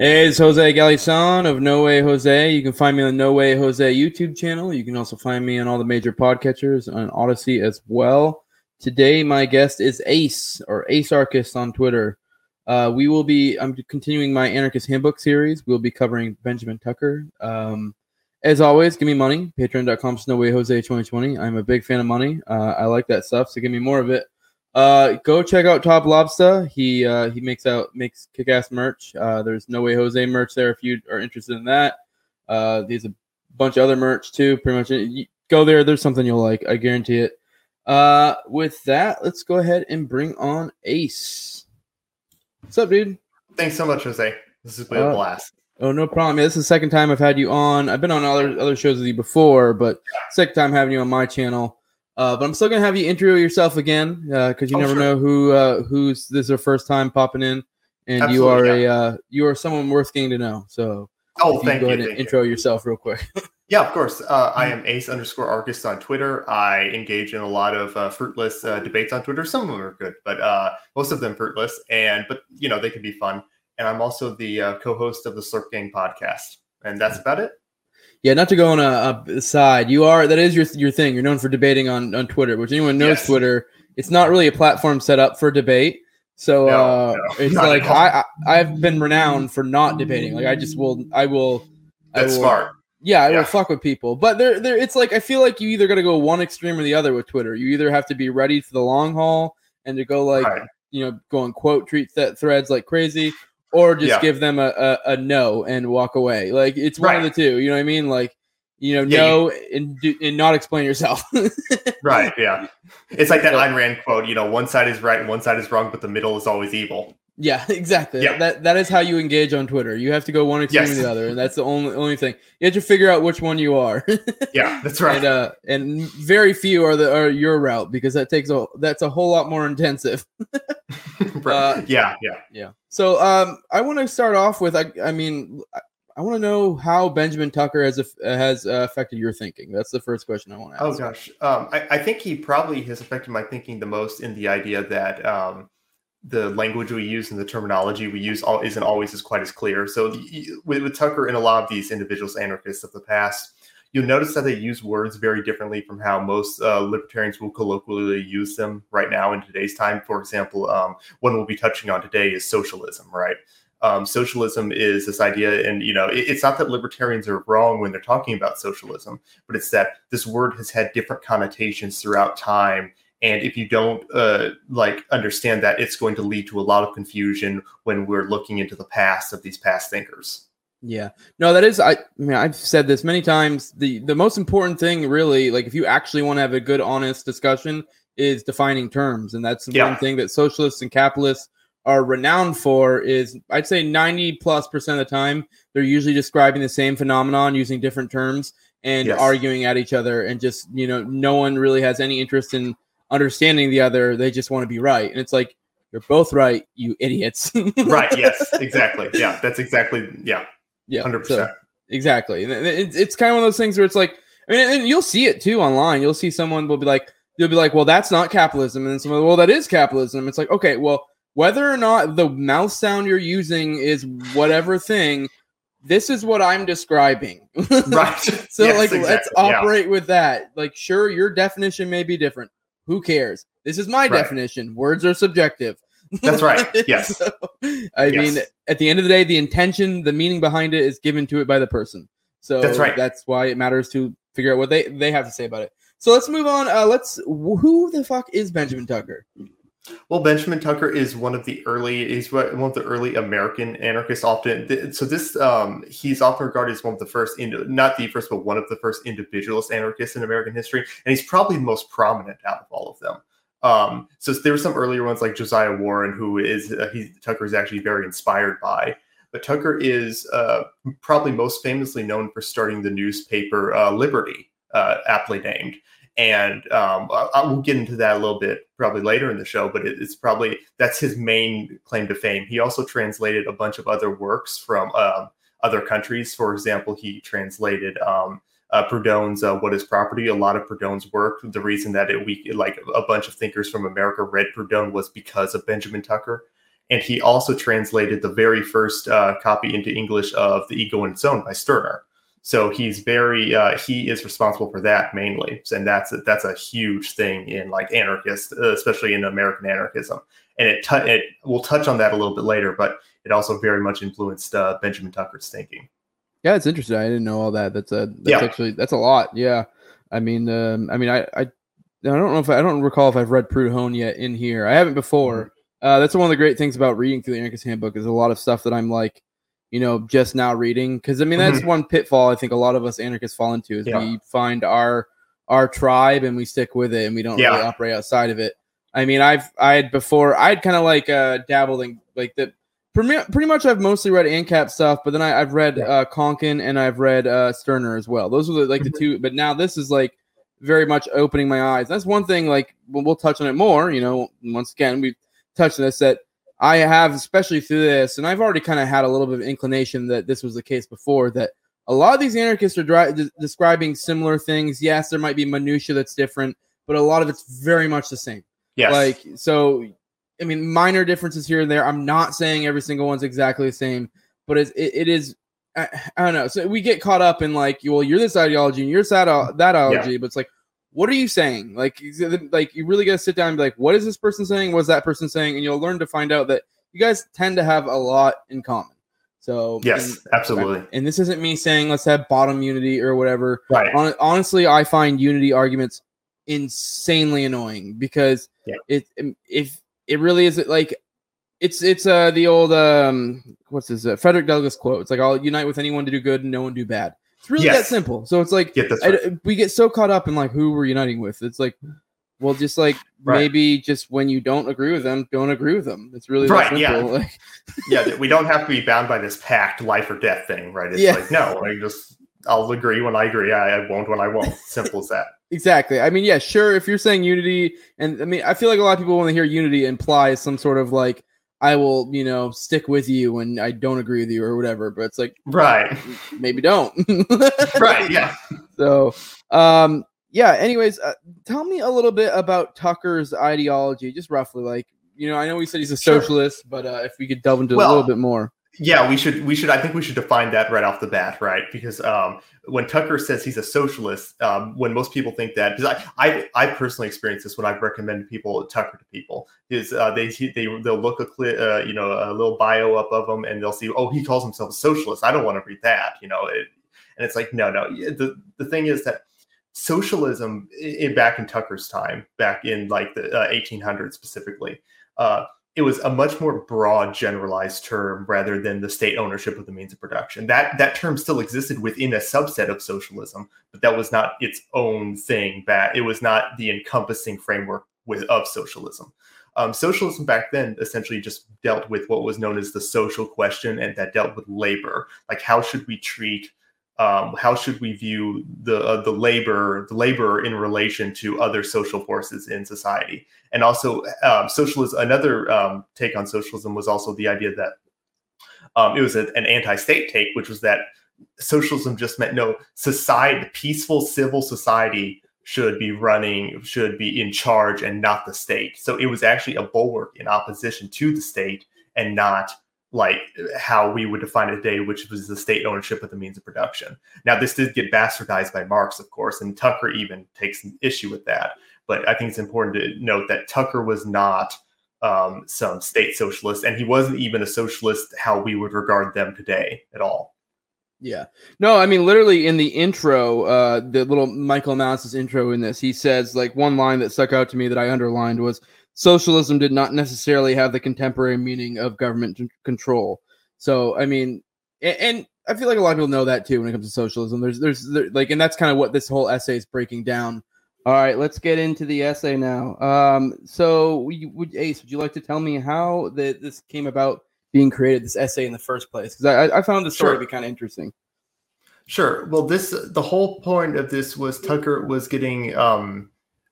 Hey, it's Jose Galison of No Way Jose. You can find me on No Way Jose YouTube channel. You can also find me on all the major podcatchers on Odysee as well. Today, my guest is Ace or Ace Archist on Twitter. Uh, we will be. I'm continuing my Anarchist Handbook series. We'll be covering Benjamin Tucker. Um, as always, give me money. Patreon.com No Way Jose 2020. I'm a big fan of money. Uh, I like that stuff, so give me more of it. Uh, go check out Top Lobster. He uh, he makes out makes kick ass merch. Uh, there's No Way Jose merch there if you are interested in that. Uh, there's a bunch of other merch too. Pretty much, you go there. There's something you'll like. I guarantee it. Uh, with that, let's go ahead and bring on Ace. What's up, dude? Thanks so much, Jose. This has been a Uh, blast. Oh, no problem. Yeah, this is the second time I've had you on. I've been on other other shows with you before, but second time having you on my channel. Uh, but I'm still gonna have you intro yourself again because you Oh, never sure. know who uh, who's this is their first time popping in, and you Absolutely, are a uh, you are someone worth getting to know. So Oh, you thank go you. ahead and thank you. intro yourself real quick. Yeah, of course. Uh, I am ace underscore archist on Twitter. I engage in a lot of uh, fruitless uh, debates on Twitter. Some of them are good, but uh, most of them fruitless. And but you know they can be fun. And I'm also the uh, co-host of the Slurp Gang podcast. And that's about it. Yeah, not to go on a, a side. You are that is your your thing. You're known for debating on on Twitter, which anyone knows Yes. Twitter. It's not really a platform set up for debate. So No, uh, no, it's like. I, I I've been renowned for not debating. Like I just will I will I That's will- smart. Yeah, I will Yeah. fuck with people. But there there it's like I feel like you either gotta go one extreme or the other with Twitter. You either have to be ready for the long haul and to go like Right. you know, go and quote tweet that threads like crazy, or just Yeah. give them a, a, a no and walk away. Like it's one of the two. You know what I mean? Like you know, Yeah, no and do, and not explain yourself. Right. Yeah. It's like that So- Ayn Rand quote. You know, one side is right and one side is wrong, but the middle is always evil. Yeah, exactly. Yeah. That that is how you engage on Twitter. You have to go one extreme Yes. or the other, and that's the only only thing. You have to figure out which one you are. Yeah, that's right. and uh and very few are the are your route because that takes a that's a whole lot more intensive Right. uh, yeah. Yeah. yeah so um i want to start off with i i mean i, I want to know how benjamin tucker has has uh, affected your thinking that's the first question i want to ask. Oh gosh, um, I, I think he probably has affected my thinking the most in the idea that um, the language we use and the terminology we use all, isn't always as quite as clear. So with, with Tucker and a lot of these individuals, anarchists of the past, you'll notice that they use words very differently from how most uh, libertarians will colloquially use them right now in today's time. For example, um, one we'll be touching on today is socialism, right? um, socialism is this idea, and you know, it, it's not that libertarians are wrong when they're talking about socialism, but it's that this word has had different connotations throughout time. And if you don't uh, like understand that, it's going to lead to a lot of confusion when we're looking into the past of these past thinkers. yeah no that is i, I mean i've said this many times the the most important thing really like if you actually want to have a good honest discussion is defining terms and that's the Yeah. one thing that socialists and capitalists are renowned for is i'd say 90 plus percent of the time they're usually describing the same phenomenon using different terms and Yes. arguing at each other and just you know no one really has any interest in understanding the other they just want to be right and it's like you're both right you idiots right? Yes, exactly. Yeah, that's exactly. Yeah, yeah hundred so- percent. Exactly. And It's, it's kind of one of those things where it's like, I mean, and you'll see it too online. You'll see someone will be like, they'll be like, well, that's not capitalism. And then someone, well, that is capitalism. It's like, okay, well, whether or not the mouth sound you're using is whatever thing, this is what I'm describing. Right. so, Yes, like, let's exactly. Yeah. operate with that. Like, sure, your definition may be different. Who cares? This is my Right. definition. Words are subjective. That's right. Yes. So, I mean, at the end of the day, the intention, the meaning behind it is given to it by the person. So That's right. That's why it matters to figure out what they they have to say about it. So let's move on. Uh, let's. Who the fuck is Benjamin Tucker? Well, Benjamin Tucker is one of the early. He's one of the early American anarchists. Often, so this um, he's often regarded as one of the first, not the first, but one of the first individualist anarchists in American history, and he's probably the most prominent out of all of them. Um, so there were some earlier ones like Josiah Warren, who is uh, he Tucker is actually very inspired by. But Tucker is uh, probably most famously known for starting the newspaper uh, Liberty, uh, aptly named and um, I, I will get into that a little bit probably later in the show. But it, it's probably that's his main claim to fame. He also translated a bunch of other works from um, other countries. For example, he translated um, uh, Proudhon's uh, "What Is Property." A lot of Proudhon's work. The reason that it we like a bunch of thinkers from America read Proudhon was because of Benjamin Tucker. and he also translated the very first uh, copy into English of The Ego and Its Own by Stirner. So he's very uh, he is responsible for that mainly, and that's a, that's a huge thing in like anarchist, uh, especially in American anarchism. And it t- it we'll touch on that a little bit later, but it also very much influenced uh, Benjamin Tucker's thinking. Yeah, it's interesting. I didn't know all that. That's a that's yeah. actually that's a lot. Yeah, I mean, um, I mean, I, I I don't know if I, I don't recall if I've read Proudhon yet in here. I haven't before. Mm-hmm. Uh, that's one of the great things about reading through the Anarchist Handbook is a lot of stuff that I'm like, you know, just now reading because I mean that's mm-hmm. one pitfall I think a lot of us anarchists fall into is yeah. we find our our tribe and we stick with it and we don't yeah. really operate outside of it. I mean, I've I had before I'd kind of like uh dabbled in like the pretty much I've mostly read ANCAP stuff, but then I, have read yeah. uh, Konkin and I've read uh, Stirner as well. Those are the, like the mm-hmm. two. But now this is like very much opening my eyes. That's one thing. Like we'll, we'll touch on it more. You know, once again we touched on this that I have, especially through this, and I've already kind of had a little bit of inclination that this was the case before. That a lot of these anarchists are dri- de- describing similar things. Yes, there might be minutia that's different, but a lot of it's very much the same. Yes. Like so I mean, minor differences here and there. I'm not saying every single one's exactly the same, but it's, it, it is. I, I, don't know. So we get caught up in like, well, you're this ideology and you're that that ideology, yeah. but it's like, what are you saying? Like, like you really got to sit down and be like, what is this person saying? What's that person saying? And you'll learn to find out that you guys tend to have a lot in common. So yes, and, absolutely. And this isn't me saying let's have bottom unity or whatever. Right. honestly, I find unity arguments insanely annoying because yeah. it if it really is like it's it's uh the old um what's this uh, Frederick Douglass quote. It's like I'll unite with anyone to do good and no one do bad. It's really yes. that simple. So it's like right. I, we get so caught up in like who we're uniting with. It's like well, just like right. maybe just when you don't agree with them, don't agree with them. It's really right. Yeah, like, yeah. We don't have to be bound by this pact, life or death thing, right? It's yeah. like no, I just I'll agree when I agree. I, I won't when I won't. Simple as that. Exactly. I mean, yeah, sure. If you're saying unity, and I mean, I feel like a lot of people when they hear unity implies some sort of like, I will, you know, stick with you when I don't agree with you or whatever. But it's like, right? Maybe don't. right. Yeah. So, um, yeah. Anyways, uh, tell me a little bit about Tucker's ideology, just roughly. Like, you know, I know we said he's a socialist, sure. but uh, if we could delve into well, a little bit more. Yeah, we should. We should. I think we should define that right off the bat, right? Because um, when Tucker says he's a socialist, um, when most people think that, because I, I, I personally experience this when I've recommended people Tucker to people, is uh, they they they'll look a uh, you know, a little bio up of him, and they'll see, oh, he calls himself a socialist. I don't want to read that, you know. It, and it's like, no, no. The the thing is that socialism in, back in Tucker's time, back in like the uh, 1800s specifically. Uh, it was a much more broad generalized term rather than the state ownership of the means of production. That that term still existed within a subset of socialism but that was not its own thing that it was not the encompassing framework with of socialism. Um, socialism back then essentially just dealt with what was known as the social question and that dealt with labor. Like how should we treat um, how should we view the uh, the labor the laborer in relation to other social forces in society? And also um, socialism another um, take on socialism was also the idea that um, it was a, an anti-state take which was that socialism just meant no society peaceful civil society should be running should be in charge and not the state. So it was actually a bulwark in opposition to the state and not like how we would define it today, which was the state ownership of the means of production. Now, this did get bastardized by Marx, of course, and Tucker even takes an issue with that. But I think it's important to note that Tucker was not um, some state socialist, and he wasn't even a socialist how we would regard them today at all. Yeah. No, I mean, literally in the intro, uh, the little Michael Malice's intro in this, he says like one line that stuck out to me that I underlined was socialism did not necessarily have the contemporary meaning of government control. So, I mean, and, and, I feel like a lot of people know that too when it comes to socialism. There's, there's, there, like, and that's kind of what this whole essay is breaking down. All right, let's get into the essay now. Um, so, we, would Ace, would you like to tell me how the, this came about being created, this essay in the first place? Because I, I found the story sure. to be kind of interesting. Sure. Well, this the whole point of this was Tucker was getting um,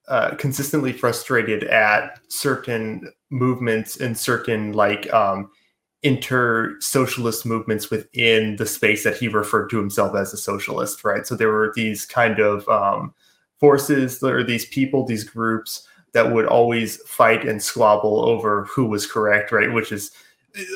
uh, consistently frustrated at certain movements and certain like um, inter socialist movements within the space that he referred to himself as a socialist, right? So there were these kind of um, forces, or these people, these groups that would always fight and squabble over who was correct, right? Which is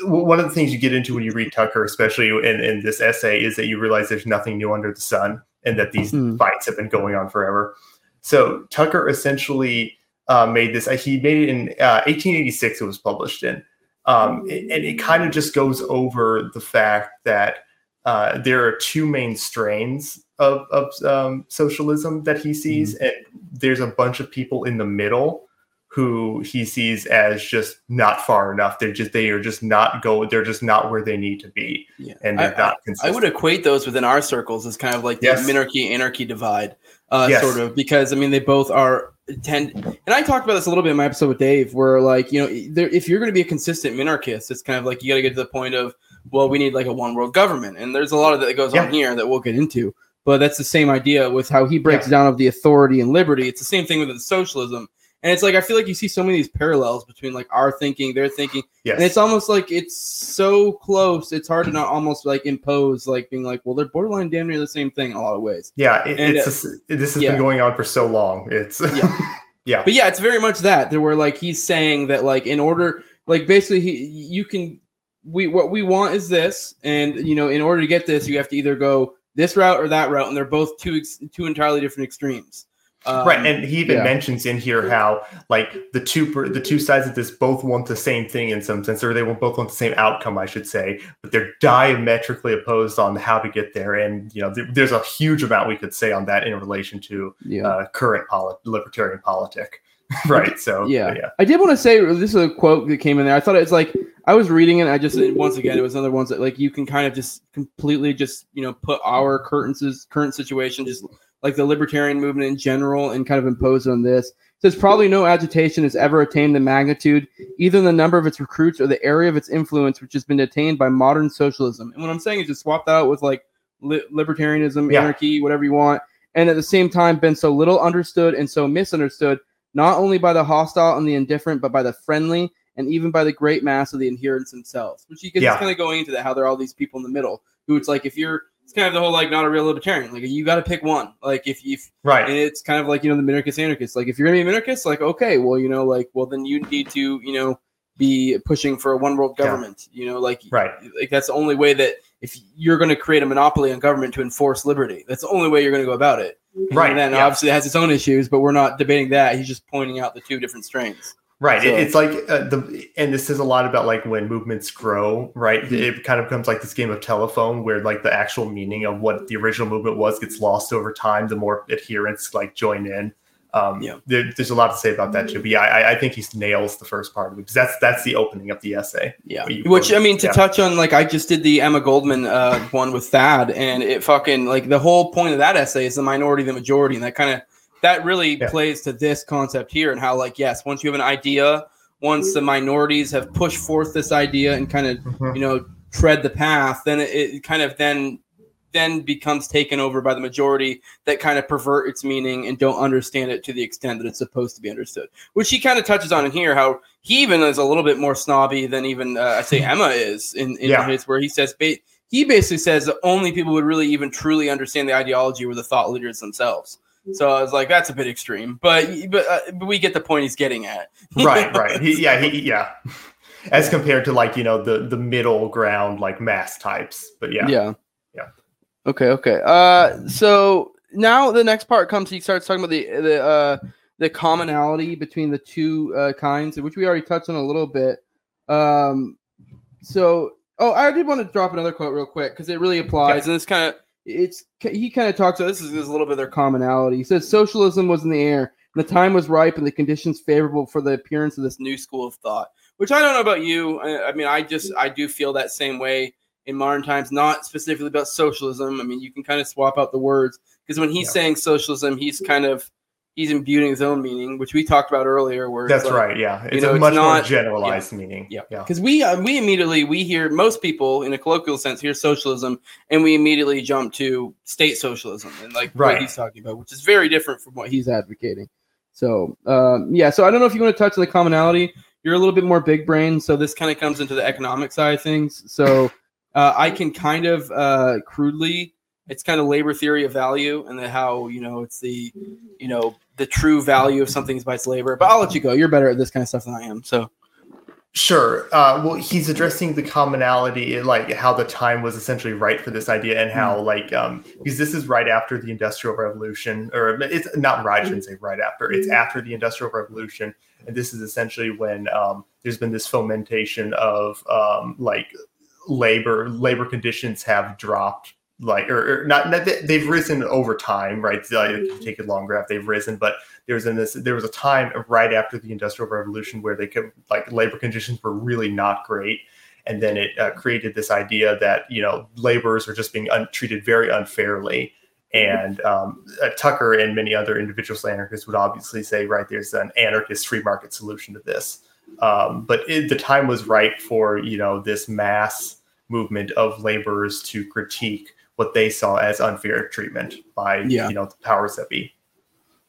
one of the things you get into when you read Tucker, especially in, in this essay, is that you realize there's nothing new under the sun and that these mm. fights have been going on forever. So Tucker essentially uh, made this. Uh, he made it in uh, 1886. It was published in, um, and it kind of just goes over the fact that uh, there are two main strains of, of um, socialism that he sees, mm-hmm. and there's a bunch of people in the middle who he sees as just not far enough. They're just they are just not go. They're just not where they need to be, yeah. and they're I, not. I, I would equate those within our circles as kind of like the yes. minarchy anarchy divide, uh, yes. sort of because I mean they both are tend. And I talked about this a little bit in my episode with Dave, where like you know if you're going to be a consistent minarchist, it's kind of like you got to get to the point of well we need like a one world government, and there's a lot of that goes yeah. on here that we'll get into. But that's the same idea with how he breaks yeah. down of the authority and liberty. It's the same thing with the socialism and it's like I feel like you see so many of these parallels between like our thinking, their thinking, yes. and it's almost like it's so close. It's hard to not almost like impose like being like, well, they're borderline damn near the same thing in a lot of ways. Yeah, it, and, it's uh, this has yeah. been going on for so long. It's yeah. yeah, but yeah, it's very much that there were like he's saying that like in order, like basically he you can we what we want is this, and you know in order to get this, you have to either go this route or that route, and they're both two two entirely different extremes. Um, right, and he even yeah. mentions in here how like the two the two sides of this both want the same thing in some sense, or they will both want the same outcome, I should say, but they're diametrically opposed on how to get there. And you know, th- there's a huge amount we could say on that in relation to yeah. uh, current polit- libertarian politic. right. So yeah. yeah, I did want to say this is a quote that came in there. I thought it was like I was reading it. I just once again it was another ones that like you can kind of just completely just you know put our current current situation just like the libertarian movement in general and kind of impose on this. It says probably no agitation has ever attained the magnitude, either the number of its recruits or the area of its influence, which has been attained by modern socialism. And what I'm saying is just swap that out with like li- libertarianism, yeah. anarchy, whatever you want, and at the same time been so little understood and so misunderstood, not only by the hostile and the indifferent, but by the friendly and even by the great mass of the adherents themselves. Which you can yeah. kind of going into that how there are all these people in the middle who it's like if you're it's kind of the whole like not a real libertarian. Like you got to pick one. Like if you right, and it's kind of like you know the minarchist anarchist. Like if you're gonna be a minarchist, like okay, well you know like well then you need to you know be pushing for a one world government. Yeah. You know like right, like that's the only way that if you're going to create a monopoly on government to enforce liberty, that's the only way you're going to go about it. Right. And then yeah. obviously it has its own issues, but we're not debating that. He's just pointing out the two different strains. Right. So, it's like uh, the, and this is a lot about like when movements grow, right? Mm-hmm. It kind of becomes like this game of telephone where like the actual meaning of what the original movement was gets lost over time. The more adherents like join in. Um, yeah. There, there's a lot to say about that too. But yeah, I, I, think he nails the first part of it because that's that's the opening of the essay. Yeah. Which I mean, to yeah. touch on, like I just did the Emma Goldman uh, one with Thad, and it fucking like the whole point of that essay is the minority, the majority, and that kind of that really yeah. plays to this concept here and how like yes once you have an idea once the minorities have pushed forth this idea and kind of mm-hmm. you know tread the path then it, it, kind of then then becomes taken over by the majority that kind of pervert its meaning and don't understand it to the extent that it's supposed to be understood which he kind of touches on in here how he even is a little bit more snobby than even uh, i say emma is in, in yeah. his where he says he basically says the only people would really even truly understand the ideology were the thought leaders themselves so I was like, that's a bit extreme, but but, uh, but we get the point he's getting at. right, right. He, yeah, he, yeah. As compared to like you know the the middle ground like mass types, but yeah, yeah, yeah. Okay, okay. Uh, so now the next part comes. He starts talking about the the uh the commonality between the two uh, kinds, which we already touched on a little bit. Um, so oh, I did want to drop another quote real quick because it really applies, yeah. and it's kind of it's he kind of talks. This is, this is a little bit of their commonality. He says socialism was in the air. The time was ripe and the conditions favorable for the appearance of this new school of thought. Which I don't know about you. I, I mean, I just I do feel that same way in modern times. Not specifically about socialism. I mean, you can kind of swap out the words because when he's yeah. saying socialism, he's kind of he's imbuing his own meaning, which we talked about earlier. Where that's like, right, yeah, it's you know, a much not, more generalized yeah, meaning. Yeah, because yeah. we uh, we immediately we hear most people in a colloquial sense hear socialism, and we immediately jump to state socialism and like right. what he's talking about, which is very different from what he's advocating. So um, yeah, so I don't know if you want to touch on the commonality. You're a little bit more big brain, so this kind of comes into the economic side of things. So uh, I can kind of uh, crudely it's kind of labor theory of value and the how you know it's the you know the true value of something is by its labor. But I'll let you go. You're better at this kind of stuff than I am. So Sure. Uh, well, he's addressing the commonality, like how the time was essentially right for this idea, and how mm. like um, because this is right after the Industrial Revolution, or it's not right. I shouldn't say right after. It's hmm. after the Industrial Revolution, and this is essentially when um, there's been this fomentation of um, like labor labor conditions have dropped like or, or not, not, they've risen over time right? So it take a long if they've risen but there was in this there was a time right after the industrial revolution where they could like labor conditions were really not great. And then it uh, created this idea that you know laborers are just being un- treated very unfairly. And um, uh, tucker and many other individual anarchists would obviously say right there's an anarchist free market solution to this. Um, but it, the time was right for you know this mass movement of laborers to critique what they saw as unfair treatment by yeah. you know the powers that be.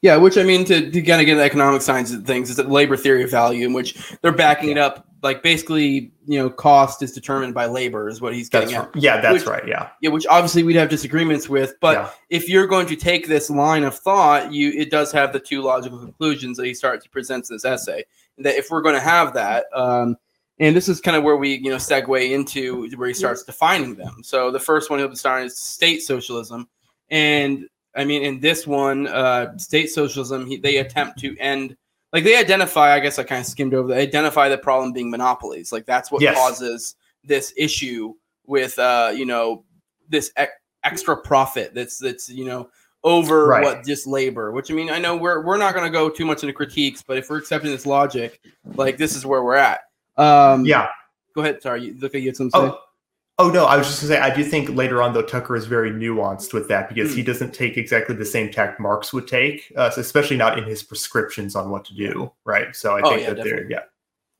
Yeah, which I mean to, to kind of get the economic science of things is the labor theory of value, in which they're backing yeah. it up like basically, you know, cost is determined by labor is what he's getting that's at. Right. Yeah, that's which, right. Yeah. Yeah, which obviously we'd have disagreements with, but yeah. if you're going to take this line of thought, you it does have the two logical conclusions that he starts to present in this essay. That if we're going to have that, um, and this is kind of where we you know segue into where he starts defining them. So the first one he'll be starting is state socialism. And i mean in this one uh, state socialism he, they attempt to end like they identify i guess i kind of skimmed over they identify the problem being monopolies. Like that's what yes. causes this issue with uh you know this e- extra profit that's that's you know over right. what just labor which i mean i know we're we're not going to go too much into critiques but if we're accepting this logic like this is where we're at um, yeah. Go ahead. Sorry, you look at you had something oh. Oh no, I was just gonna say I do think later on though Tucker is very nuanced with that because mm. he hmm. doesn't take exactly the same tact Marx would take, uh, especially not in his prescriptions on what to do, right? So I oh, think yeah, that there, yeah,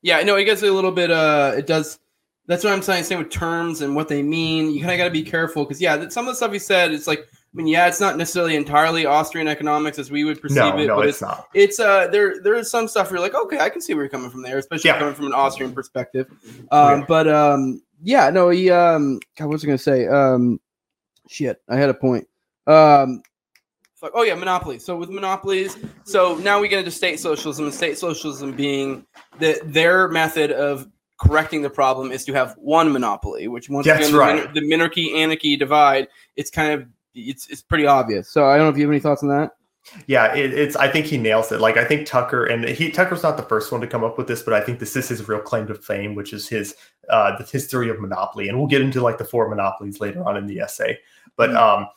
yeah, no, it gets a little bit. Uh, it does. That's what I'm saying. Same with terms and what they mean. You kind of got to be careful because yeah, some of the stuff he said, it's like mean, yeah, it's not necessarily entirely Austrian economics as we would perceive no, it, no, but it's, it's, not. It's uh, there there is some stuff where you're like, okay, I can see where you're coming from there, especially yeah. coming from an Austrian perspective. Um, yeah. but um, yeah, no, he um, God, what was I gonna say? Um, shit, I had a point. Um, fuck, oh yeah, monopolies. So with monopolies, so now we get into state socialism, and state socialism being that their method of correcting the problem is to have one monopoly, which once That's again, right. the, the minarchy anarchy divide, it's kind of it's it's pretty obvious. So I don't know if you have any thoughts on that. Yeah, it, it's. I think he nails it. Like I think Tucker and he Tucker's not the first one to come up with this, but I think this is his real claim to fame, which is his uh, the history of monopoly, and we'll get into like the four monopolies later on in the essay. But mm-hmm. um,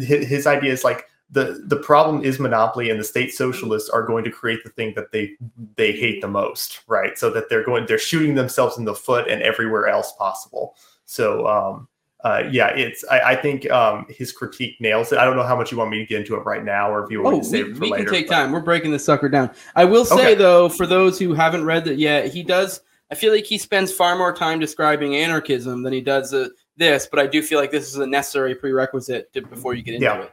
his, his idea is like the the problem is monopoly, and the state socialists are going to create the thing that they they hate the most, right? So that they're going they're shooting themselves in the foot and everywhere else possible. So um, uh, yeah, it's. I, I think um, his critique nails it. I don't know how much you want me to get into it right now, or if you want oh, me to save we, it for we later. We can take but... time. We're breaking this sucker down. I will say okay. though, for those who haven't read it yet, he does. I feel like he spends far more time describing anarchism than he does uh, this, but I do feel like this is a necessary prerequisite to, before you get into yeah. it,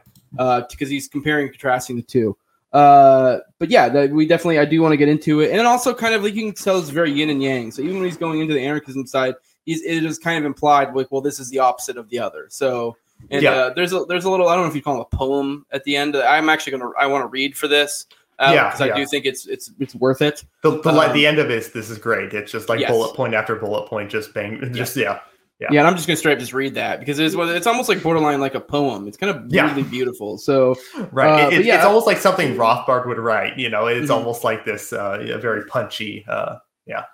because uh, he's comparing and contrasting the two. Uh, but yeah, the, we definitely I do want to get into it, and then also kind of like you can tell it's very yin and yang. So even when he's going into the anarchism side, it is kind of implied like, well, this is the opposite of the other. So and yeah. uh, there's a there's a little I don't know if you call it a poem at the end. I'm actually gonna I want to read for this. Uh, yeah, because I do think it's it's it's worth it. The the, um, the end of it, this is great. It's just like yes. bullet point after bullet point, just bang, just yeah. Yeah. yeah, and I'm just gonna straight up just read that because it's it's almost like borderline like a poem. It's kind of yeah. really beautiful. So right, uh, it, yeah. it's almost like something Rothbard would write. You know, it's mm-hmm. almost like this uh, very punchy. Uh, yeah.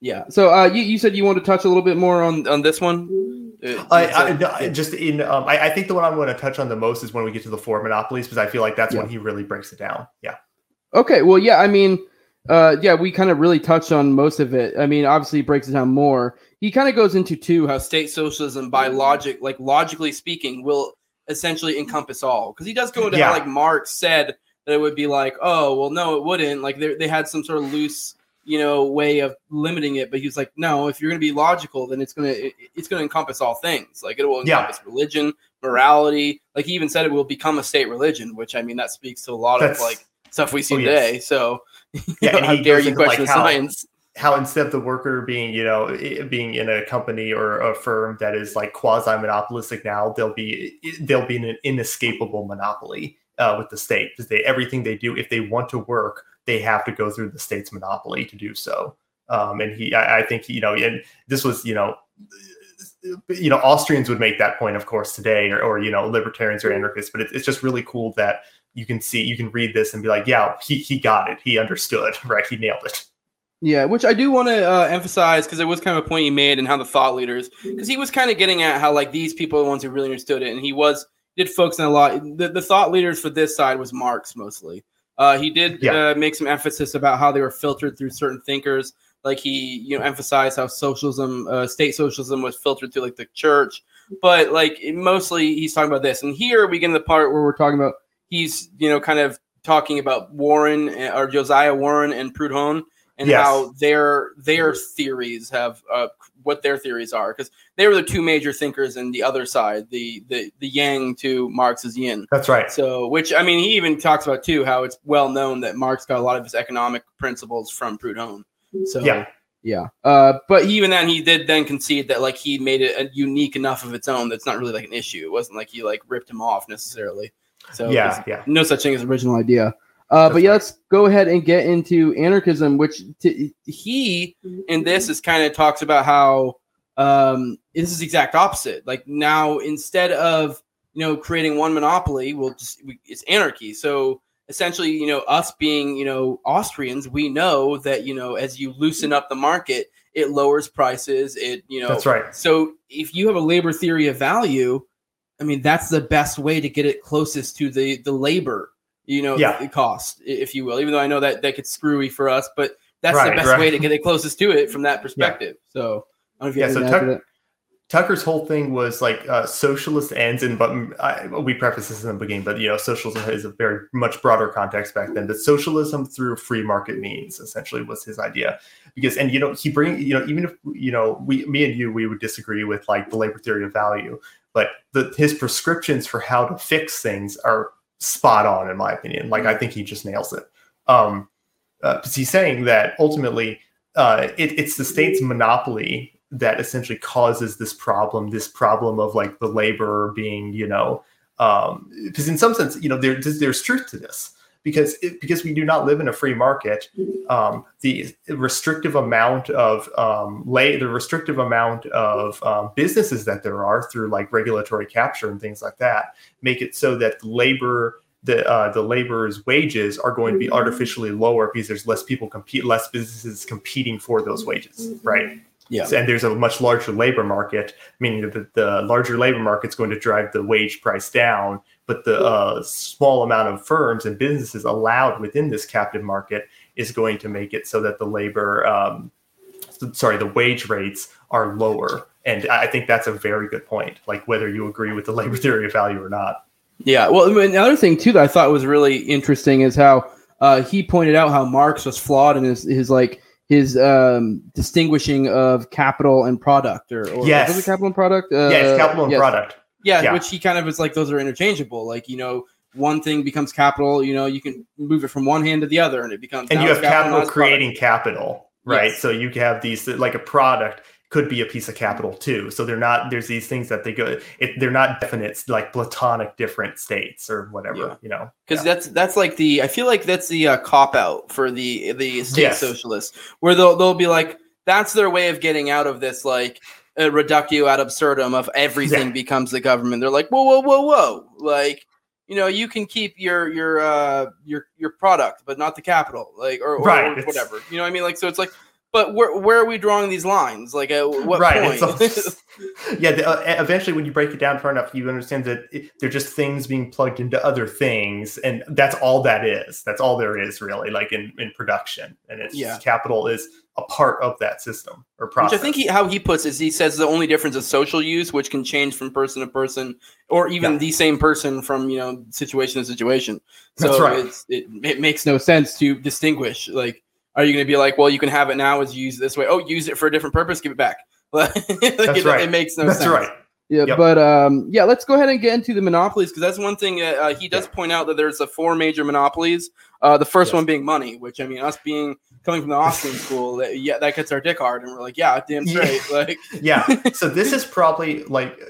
Yeah. So uh, you, you said you want to touch a little bit more on, on this one. Uh, I, I, just in um, I, I, think the one I'm going to touch on the most is when we get to the four monopolies because I feel like that's yeah. when he really breaks it down. Yeah. Okay. Well, yeah. I mean, uh, yeah, we kind of really touched on most of it. I mean, obviously, he breaks it down more. He kind of goes into too how state socialism, by logic, like logically speaking, will essentially encompass all. Because he does go into yeah. how, like Marx said that it would be like, oh, well, no, it wouldn't. Like they they had some sort of loose you know way of limiting it but he was like no if you're going to be logical then it's going to it's going to encompass all things. Like it will encompass yeah. religion morality. Like he even said it will become a state religion which i mean that speaks to a lot That's, of like stuff we see oh, today. Yes. so yeah, know, how dare you question like how, science? how instead of the worker being you know being in a company or a firm that is like quasi monopolistic now they'll be they'll be an inescapable monopoly uh, with the state. Because they everything they do if they want to work they have to go through the state's monopoly to do so. Um, and he, I, I think, you know, and this was, you know, you know, Austrians would make that point, of course, today, or, or you know, libertarians or anarchists. But it, it's just really cool that you can see, you can read this and be like, yeah, he he got it, he understood, right? He nailed it. Yeah, which I do want to uh, emphasize because it was kind of a point he made and how the thought leaders, because he was kind of getting at how like these people are the ones who really understood it, and he was did focus on a lot. The, the thought leaders for this side was Marx mostly. Uh, he did Yeah. uh, make some emphasis about how they were filtered through certain thinkers. Like he, you know, emphasized how socialism, uh, state socialism, was filtered through like the church. But like mostly, he's talking about this. And here we get in the part where we're talking about he's, you know, kind of talking about Warren uh, or Josiah Warren and Proudhon and Yes. how their their theories have uh, what their theories are because they were the two major thinkers in the other side, the the the Yang to Marx's Yin. That's right. So, which I mean, he even talks about too how it's well known that Marx got a lot of his economic principles from Proudhon. So, Yeah. yeah. Uh, but even then, he did then concede that like he made it a unique enough of its own that's not really like an issue. It wasn't like he like ripped him off necessarily. So, yeah, yeah. no such thing as original idea. Uh, but yeah, right. let's go ahead and get into anarchism, which t- he in this is kind of talks about how um, this is exact opposite. Like now, instead of you know creating one monopoly, we'll just we, it's anarchy. So essentially, you know, us being you know Austrians, we know that you know as you loosen up the market, it lowers prices. It you know That's right. so if you have a labor theory of value, I mean that's the best way to get it closest to the the labor, you know, Yeah. the cost, if you will. Even though I know that that gets screwy for us, but that's Right, the best right. way to get it closest to it from that perspective. So I don't know if you Yeah, so anything to add to Tuck- Tucker's whole thing was like uh, socialist ends, and but mm, I, we preface this in the beginning, but you know, socialism is a very much broader context back then. But socialism through free market means essentially was his idea. Because and you know he bring you know even if you know we me and you we would disagree with like the labor theory of value, but the his prescriptions for how to fix things are spot on in my opinion. Like I think he just nails it. Um, because he's saying that ultimately uh, it, it's the state's monopoly that essentially causes this problem this problem of like the laborer being you know because in some sense you know there, there's, there's truth to this because it, because we do not live in a free market um, the restrictive amount of um, lay the restrictive amount of um, businesses that there are through like regulatory capture and things like that make it so that labor the uh, the laborers' wages are going to be artificially lower because there's less people compete, less businesses competing for those wages, right? Yeah. And there's a much larger labor market, meaning that the, the larger labor market is going to drive the wage price down. But the uh, small amount of firms and businesses allowed within this captive market is going to make it so that the labor, um, sorry, the wage rates are lower. And I think that's a very good point. Like whether you agree with the labor theory of value or not. Yeah. Well, another thing too that I thought was really interesting is how uh, he pointed out how Marx was flawed in his his like his um, distinguishing of capital and product, or, or Yes. capital and product? Uh, yeah, it's capital and yes. product. Yeah, Yeah. which he kind of is like those are interchangeable. Like you know, one thing becomes capital. You know, you can move it from one hand to the other, and it becomes and you have capital now it's product. creating capital right Yes. so you have these like a product could be a piece of capital too so they're not there's these things that they go it, they're not definite like platonic different states or whatever Yeah. you know because Yeah. that's that's like the I feel like that's the uh, cop out for the the state Yes. socialists where they'll they'll be like that's their way of getting out of this like uh, reductio ad absurdum of everything Yeah. becomes the government. They're like whoa whoa whoa whoa like you know you can keep your your uh your your product but not the capital like or, or, Right, or it's- whatever you know what I mean like so it's like but where where are we drawing these lines like at what right point? yeah the, uh, eventually when you break it down far enough you understand that it, they're just things being plugged into other things and that's all that is that's all there is really like in in production and it's Yeah. capital is a part of that system or Which process I think he, how he puts it is he says the only difference is social use, which can change from person to person, or even Yeah. the same person from you know situation to situation. So That's right. it's, it it makes no sense to distinguish. Like, are you going to be like, well, you can have it now as you use it this way? Oh, use it for a different purpose, give it back. Like, it, right. it makes no that's sense. right Yeah, Yep. but um, yeah, let's go ahead and get into the monopolies because that's one thing uh, uh, he does point out that there's uh, four major monopolies. Uh, the first Yes. one being money, which I mean, us being coming from the Austrian school, that, yeah, that gets our dick hard, and we're like, yeah, damn Yeah. straight, like, yeah so this is probably like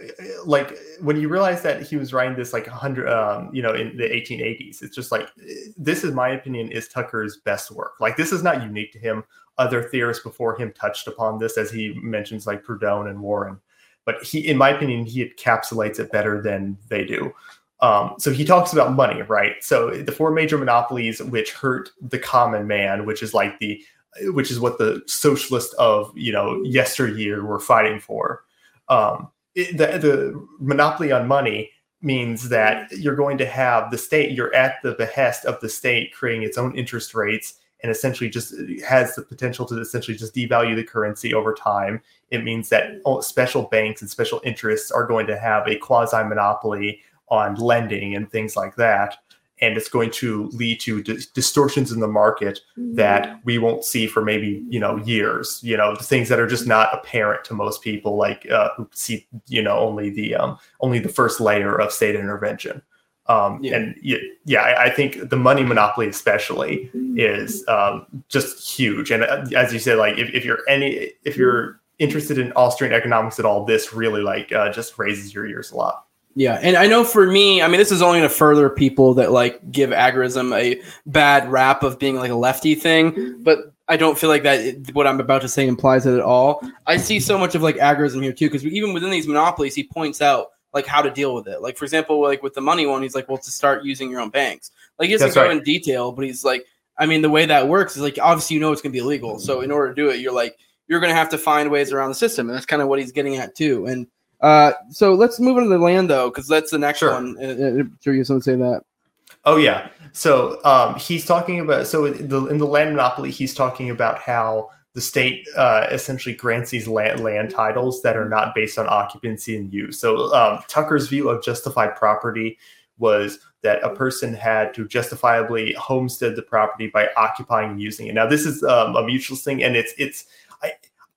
like when you realize that he was writing this like 100 um you know in the 1880s it's just like this is my opinion is tucker's best work like this is not unique to him other theorists before him touched upon this, as he mentions like Proudhon and Warren. But he, in my opinion, he encapsulates it better than they do. Um, so he talks about money, right? So the four major monopolies which hurt the common man, which is like the, which is what the socialists of you know yesteryear were fighting for. Um, it, the, the monopoly on money means that you're going to have the state, you're at the behest of the state creating its own interest rates and essentially just has the potential to essentially just devalue the currency over time. It means that special banks and special interests are going to have a quasi monopoly on lending and things like that. And it's going to lead to di- distortions in the market that mm-hmm. we won't see for maybe you know years you know things that are just not apparent to most people like uh, who see you know only the um, only the first layer of state intervention. Um, yeah. and yeah I, I, think the money monopoly especially is um, just huge. And uh, as you said like if, if you're any if you're interested in austrian economics at all this really like uh, just raises your ears a lot yeah, and I know for me, I mean, this is only to further people that like give agorism a bad rap of being like a lefty thing, but I don't feel like that what I'm about to say implies it at all. I see so much of like agorism here too, because even within these monopolies, he points out like how to deal with it. Like for example, like with the money one, he's like, well, to start using your own banks. Like he doesn't That's go right. in detail, but he's like, I mean, the way that works is like obviously you know it's going to be illegal, so in order to do it, you're like you're going to have to find ways around the system, and that's kind of what he's getting at too. And uh, so let's move on to the land though, because that's the next sure. one. Uh, uh, sure, you something say that. Oh yeah. So um, he's talking about so in the, in the land monopoly, he's talking about how the state uh, essentially grants these land, land titles that are not based on occupancy and use. So um, Tucker's view of justified property was that a person had to justifiably homestead the property by occupying and using it. Now this is um, a mutual thing, and it's it's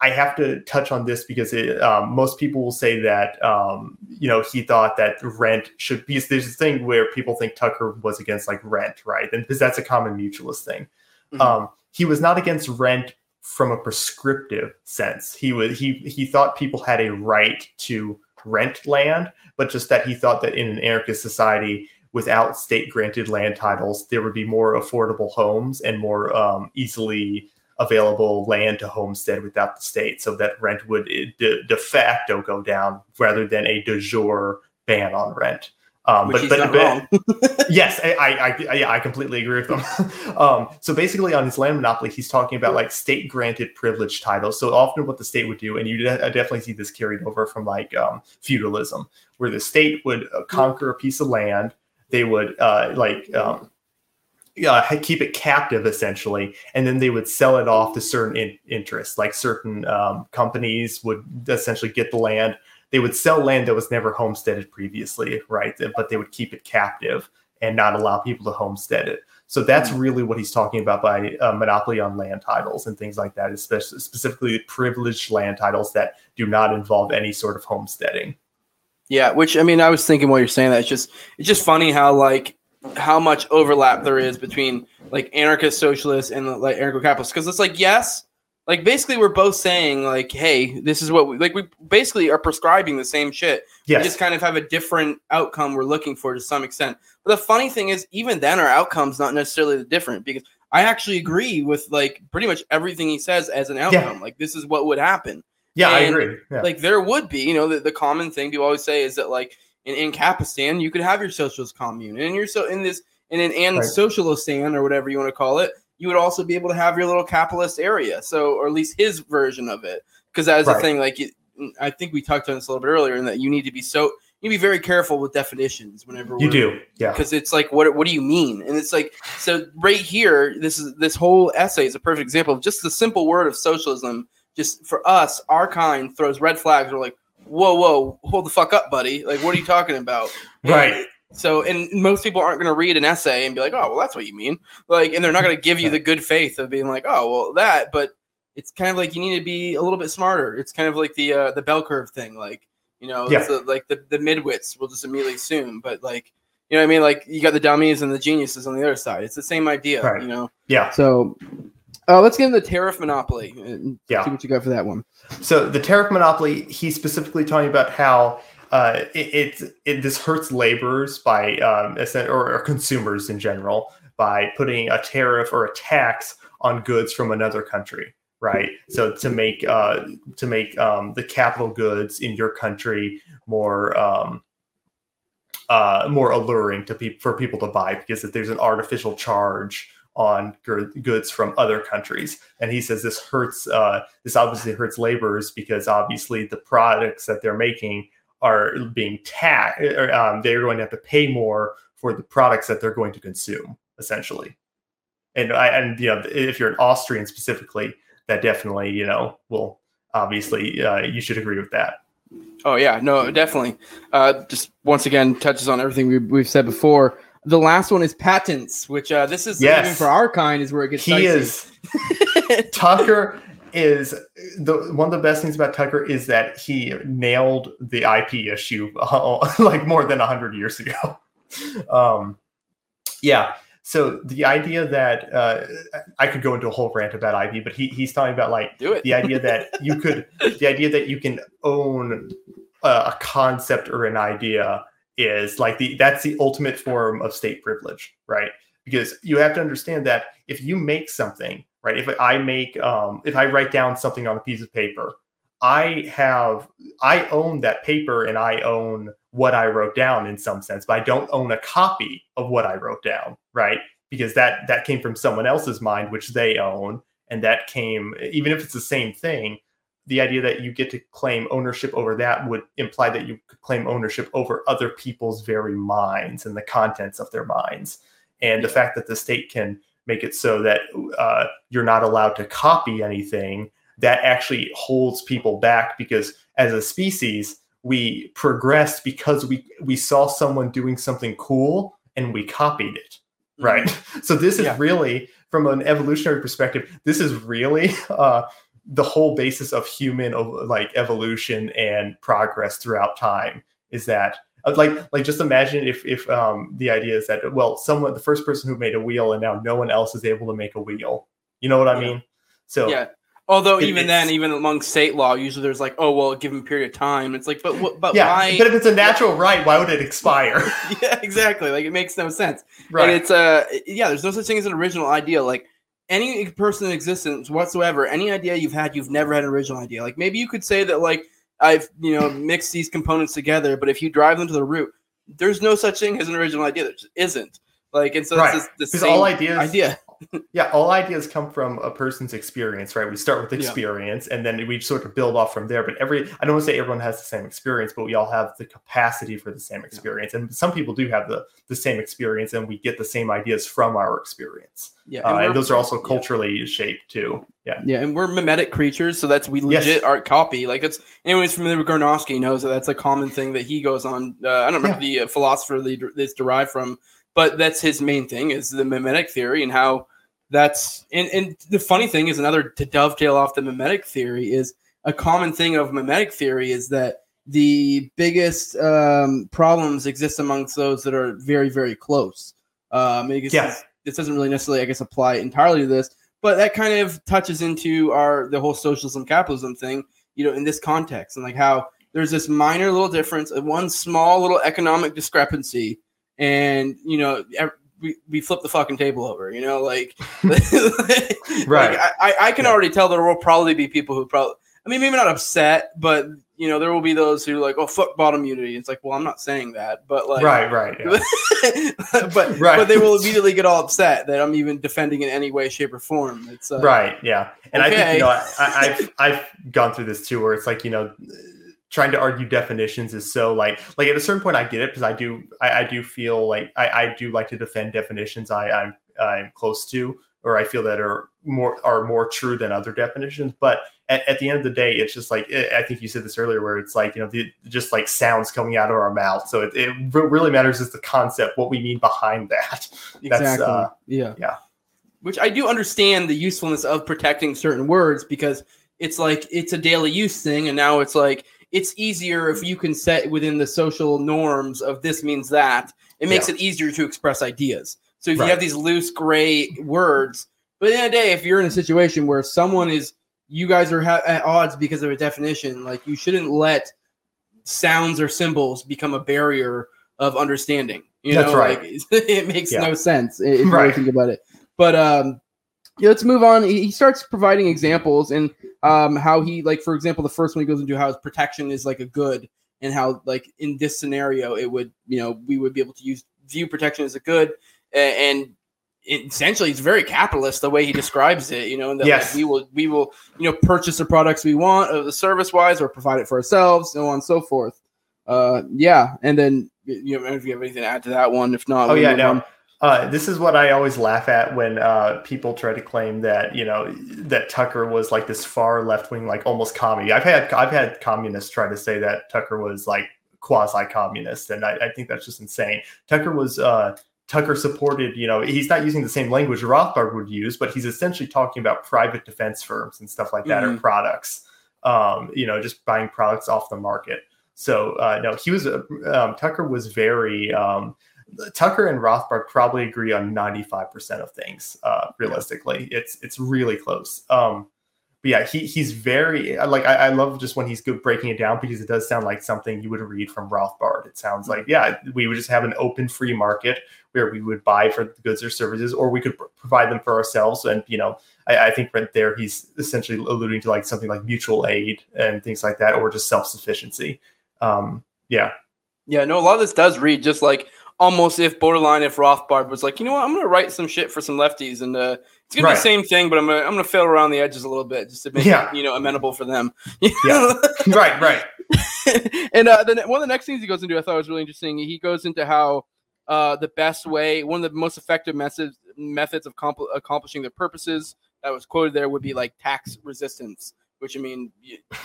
I, have to touch on this because it, um, most people will say that um, you know he thought that rent should be. There's this thing where people think Tucker was against like rent, right? And because that's a common mutualist thing. Mm-hmm. Um, he was not against rent from a prescriptive sense. He was he he thought people had a right to rent land, but just that he thought that in an anarchist society without state granted land titles, there would be more affordable homes and more um, easily available land to homestead without the state, so that rent would de, de facto go down rather than a de jure ban on rent. Um, but, but, but yes, I, I, I, I, completely agree with them. um, so basically, on his land monopoly, he's talking about like state granted privilege titles. So often, what the state would do, and you de- definitely see this carried over from like um, feudalism, where the state would uh, conquer a piece of land, they would uh, like um, uh, keep it captive essentially, and then they would sell it off to certain in- interests. Like certain um, companies would essentially get the land. They would sell land that was never homesteaded previously, right? But they would keep it captive and not allow people to homestead it. So that's hmm. really what he's talking about by uh, monopoly on land titles and things like that, especially specifically privileged land titles that do not involve any sort of homesteading. Yeah, which I mean, I was thinking while you're saying that, it's just it's just funny how like how much overlap there is between like anarchist socialists and like anarcho capitalists because it's like yes like basically we're both saying like hey this is what we like we basically are prescribing the same shit yes. we just kind of have a different outcome we're looking for to some extent but the funny thing is even then our outcome's not necessarily the different because i actually agree with like pretty much everything he says as an outcome yeah. like this is what would happen yeah and, i agree yeah. like there would be you know the, the common thing people always say is that like in, in Kapistan, you could have your socialist commune, and you're so in this in an and right. socialistan or whatever you want to call it. You would also be able to have your little capitalist area, so or at least his version of it, because that is right. the thing. Like I think we talked on this a little bit earlier, and that you need to be so you be very careful with definitions whenever you do, yeah. Because it's like, what what do you mean? And it's like, so right here, this is this whole essay is a perfect example of just the simple word of socialism. Just for us, our kind throws red flags. We're like, whoa, whoa, hold the fuck up, buddy. Like, what are you talking about? right. So, and most people aren't going to read an essay and be like, oh, well, that's what you mean. Like, and they're not going to give you the good faith of being like, oh, well, that. But it's kind of like you need to be a little bit smarter. It's kind of like the uh, the bell curve thing. Like, you know, yeah. the, like the, the midwits will just immediately assume, but like, you know what I mean? Like, you got the dummies and the geniuses on the other side. It's the same idea, right. you know? Yeah. So, uh, let's get into the tariff monopoly. yeah. See what you got for that one. So the tariff monopoly, he's specifically talking about how uh, it, it, it, this hurts laborers by um, or, or consumers in general by putting a tariff or a tax on goods from another country. right? So to make uh, to make um, the capital goods in your country more um, uh, more alluring to people for people to buy because if there's an artificial charge on goods from other countries. And he says this hurts, uh, this obviously hurts laborers because obviously the products that they're making are being taxed, um, they're going to have to pay more for the products that they're going to consume, essentially. And I, and you know, if you're an Austrian specifically, that definitely, you know, will obviously, uh, you should agree with that. Oh yeah, no, definitely. Uh, just once again touches on everything we, we've said before. The last one is patents, which uh, this is yes. even for our kind is where it gets. He dicey. is Tucker is the one of the best things about Tucker is that he nailed the IP issue uh, like more than hundred years ago. Um, yeah. So the idea that uh, I could go into a whole rant about IP, but he, he's talking about like Do it. the idea that you could, the idea that you can own a, a concept or an idea is like the that's the ultimate form of state privilege, right? Because you have to understand that if you make something, right? If I make um, if I write down something on a piece of paper, I have I own that paper and I own what I wrote down in some sense, but I don't own a copy of what I wrote down, right? Because that that came from someone else's mind, which they own, and that came even if it's the same thing, the idea that you get to claim ownership over that would imply that you could claim ownership over other people's very minds and the contents of their minds. And the fact that the state can make it so that uh, you're not allowed to copy anything, that actually holds people back because as a species, we progressed because we we saw someone doing something cool and we copied it right mm-hmm. so this is yeah. really from an evolutionary perspective this is really uh, the whole basis of human like evolution and progress throughout time is that uh, like like just imagine if if um the idea is that well someone the first person who made a wheel and now no one else is able to make a wheel. You know what i yeah. mean? So yeah. Although it, even then even among state law usually there's like oh well a given period of time. It's like but but yeah why but if it's a natural right why would it expire? Yeah exactly. Like it makes no sense. Right. and it's uh yeah there's no such thing as an original idea. Like any person in existence whatsoever, any idea you've had, you've never had an original idea. Like maybe you could say that like I've you know mixed these components together, but if you drive them to the root, there's no such thing as an original idea. There just isn't. Like and so right. it's the same all ideas idea yeah, all ideas come from a person's experience, right? We start with experience yeah. and then we sort of build off from there. But every, I don't want to say everyone has the same experience, but we all have the capacity for the same experience. And some people do have the, the same experience and we get the same ideas from our experience. Yeah. And, uh, and those are also culturally yeah. shaped too. Yeah. Yeah. And we're mimetic creatures. So that's, we legit yes. art copy. Like it's, anyways, familiar with Granovsky knows that that's a common thing that he goes on. Uh, I don't remember yeah. the uh, philosopher that it's derived from but that's his main thing is the mimetic theory and how that's and, and the funny thing is another to dovetail off the mimetic theory is a common thing of mimetic theory is that the biggest um, problems exist amongst those that are very very close um yeah. this, this doesn't really necessarily i guess apply entirely to this but that kind of touches into our the whole socialism capitalism thing you know in this context and like how there's this minor little difference one small little economic discrepancy and you know we, we flip the fucking table over, you know, like, right. Like, I, I can yeah. already tell there will probably be people who probably, I mean, maybe not upset, but you know, there will be those who like, oh, fuck bottom unity. It's like, well, I'm not saying that, but like, right, right, yeah. but right. but they will immediately get all upset that I'm even defending in any way, shape, or form. It's uh, right, yeah, and okay. I think you know, I, I've I've gone through this too, where it's like you know trying to argue definitions is so like like at a certain point I get it because I do I, I, do feel like I, I do like to defend definitions I, I'm I'm close to or I feel that are more are more true than other definitions. But at, at the end of the day, it's just like it, I think you said this earlier, where it's like you know the, just like sounds coming out of our mouth. So it, it really matters is the concept, what we mean behind that. Exactly. Uh, yeah. Yeah. Which I do understand the usefulness of protecting certain words because it's like it's a daily use thing, and now it's like it's easier if you can set within the social norms of this means that. It makes yeah. it easier to express ideas. So if right. you have these loose gray words, but in a day, if you're in a situation where someone is, you guys are ha- at odds because of a definition, like you shouldn't let sounds or symbols become a barrier of understanding. You That's know, right. Like, it makes yeah. no sense if right. you think about it. But um, yeah, let's move on. He, starts providing examples and um, how he, like, for example, the first one he goes into how his protection is like a good, and how, like, in this scenario, it would, you know, we would be able to use view protection as a good, and, and essentially, it's very capitalist the way he describes it. You know, and that Yes. like, we will, we will, you know, purchase the products we want, uh, the service wise, or provide it for ourselves, so on and so forth. Uh, yeah, and then you know, if you have anything to add to that one, if not, Oh yeah, no. on. Uh, this is what I always laugh at when uh, people try to claim that you know that Tucker was like this far left wing, like almost commie. I've had I've had communists try to say that Tucker was like quasi communist, and I, I think that's just insane. Tucker was uh, Tucker supported. You know, he's not using the same language Rothbard would use, but he's essentially talking about private defense firms and stuff like that or Mhm. products. Um, you know, just buying products off the market. So uh, no, he was uh, um, Tucker was very. Um, Tucker and Rothbard probably agree on 95% of things. Uh, realistically, it's it's really close. Um, but yeah, he he's very like I, I love just when he's good breaking it down because it does sound like something you would read from Rothbard. It sounds like yeah, we would just have an open free market where we would buy for goods or services, or we could pr- provide them for ourselves. And you know, I, I think right there he's essentially alluding to like something like mutual aid and things like that, or just self sufficiency. Um, yeah, Yeah, no, a lot of this does read just like almost if borderline if Rothbard was like, you know what, I'm gonna write some shit for some lefties, and uh, it's gonna be the same thing, but I'm gonna I'm gonna fail around the edges a little bit just to make Yeah. it you know amenable for them. Yeah. right, right. and uh, then one of the next things he goes into, I thought was really interesting. He goes into how uh, the best way, one of the most effective methods methods of compl- accomplishing their purposes that was quoted there would be like tax resistance. Which I mean,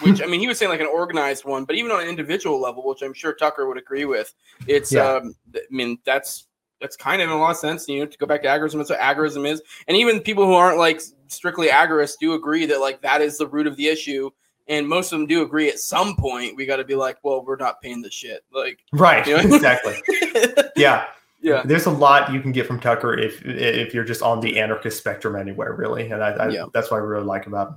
which I mean, he was saying like an organized one, but even on an individual level, which I'm sure Tucker would agree with, it's. Yeah. Um, I mean, that's that's kind of in a lot of sense. You know, to go back to agorism, that's what agorism is, and even people who aren't like strictly agorists do agree that like that is the root of the issue and most of them do agree at some point we got to be like well we're not paying the shit like Right, Yeah. exactly. Yeah, yeah There's a lot you can get from Tucker if if you're just on the anarchist spectrum anywhere, really, and I, I Yeah. that's what I really like about him.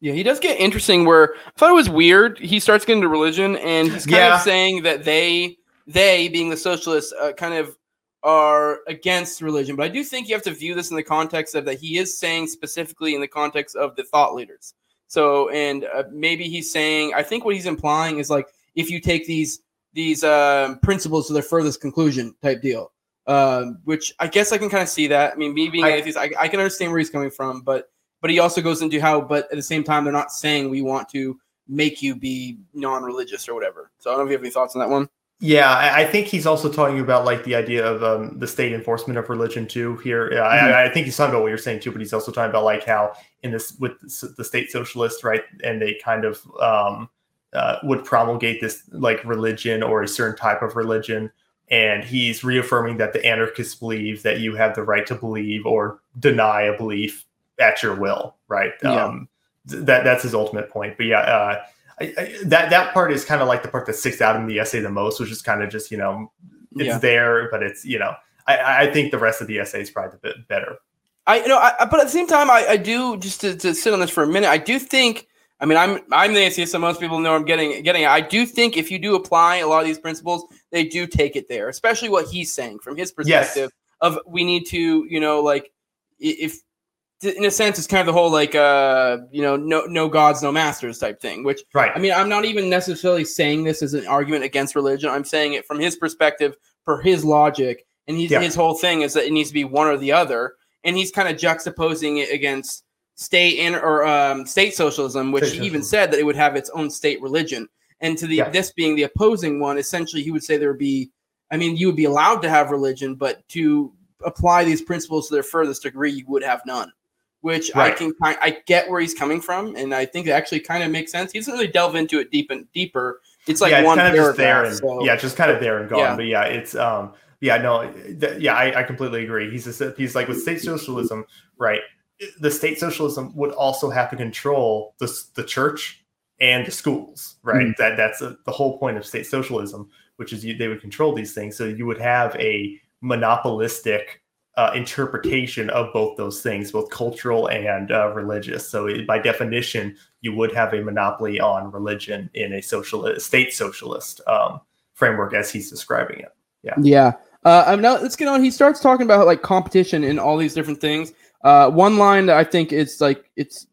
Yeah, he does get interesting where i thought it was weird he starts getting into religion and he's kind Yeah. of saying that they they being the socialists uh, kind of are against religion. But i do think you have to view this in the context of that he is saying specifically in the context of the thought leaders. So and uh, maybe he's saying i think what he's implying is like if you take these these um, principles to their furthest conclusion type deal um, which i guess i can kind of see that. I mean me being I- atheist I, I can understand where he's coming from but but he also goes into how but at the same time they're not saying we want to make you be non-religious or whatever so i don't know if you have any thoughts on that one yeah. I, think he's also talking about like the idea of um, the state enforcement of religion too. Here, Yeah, Mhm. I, I think he's talking about what you're saying too, but he's also talking about like how in this with the the state socialists, right, and they kind of um, uh, would promulgate this like religion or a certain type of religion. And he's reaffirming that the anarchists believe that you have the right to believe or deny a belief at your will, right? Yeah. Um, th- that that's his ultimate point. But yeah, uh, I, I, that that part is kind of like the part that sticks out in the essay the most, which is kind of just you know it's Yeah. there, but it's you know I, I think the rest of the essay is probably a bit better. I you know, I, but at the same time, I, I do just to, to sit on this for a minute. I do think. I mean, I'm I'm the atheist, so most people know I'm getting getting. it. I do think if you do apply a lot of these principles, they do take it there, especially what he's saying from his perspective of we need to, you know, like if in a sense it's kind of the whole like uh you know no no gods no masters type thing which Right. I mean, I'm not even necessarily saying this as an argument against religion. I'm saying it from his perspective, for his logic, and he's, Yeah. his whole thing is that it needs to be one or the other, and he's kind of juxtaposing it against state and or um, state socialism, which State he even said that it would have its own state religion. And to the Yeah. this being the opposing one, essentially, he would say there would be. I mean, you would be allowed to have religion, but to apply these principles to their furthest degree, you would have none. Which I can kind, I get where he's coming from, and I think it actually kind of makes sense. He doesn't really delve into it deep and deeper. It's like yeah, it's one kind of just there and so- yeah, just kind of there and gone. Yeah. But yeah, it's um yeah no th- yeah I, I completely agree. He's just, he's like with state socialism, right? The state socialism would also have to control the the church and the schools, right? Mhm. That that's uh the whole point of state socialism, which is you, they would control these things. So you would have a monopolistic uh, interpretation of both those things, both cultural and uh, religious. So by definition, you would have a monopoly on religion in a socialist state socialist um, framework as he's describing it. Yeah. Uh, um, now let's get on. He starts talking about like competition and all these different things. Uh, one line that I think it's like it's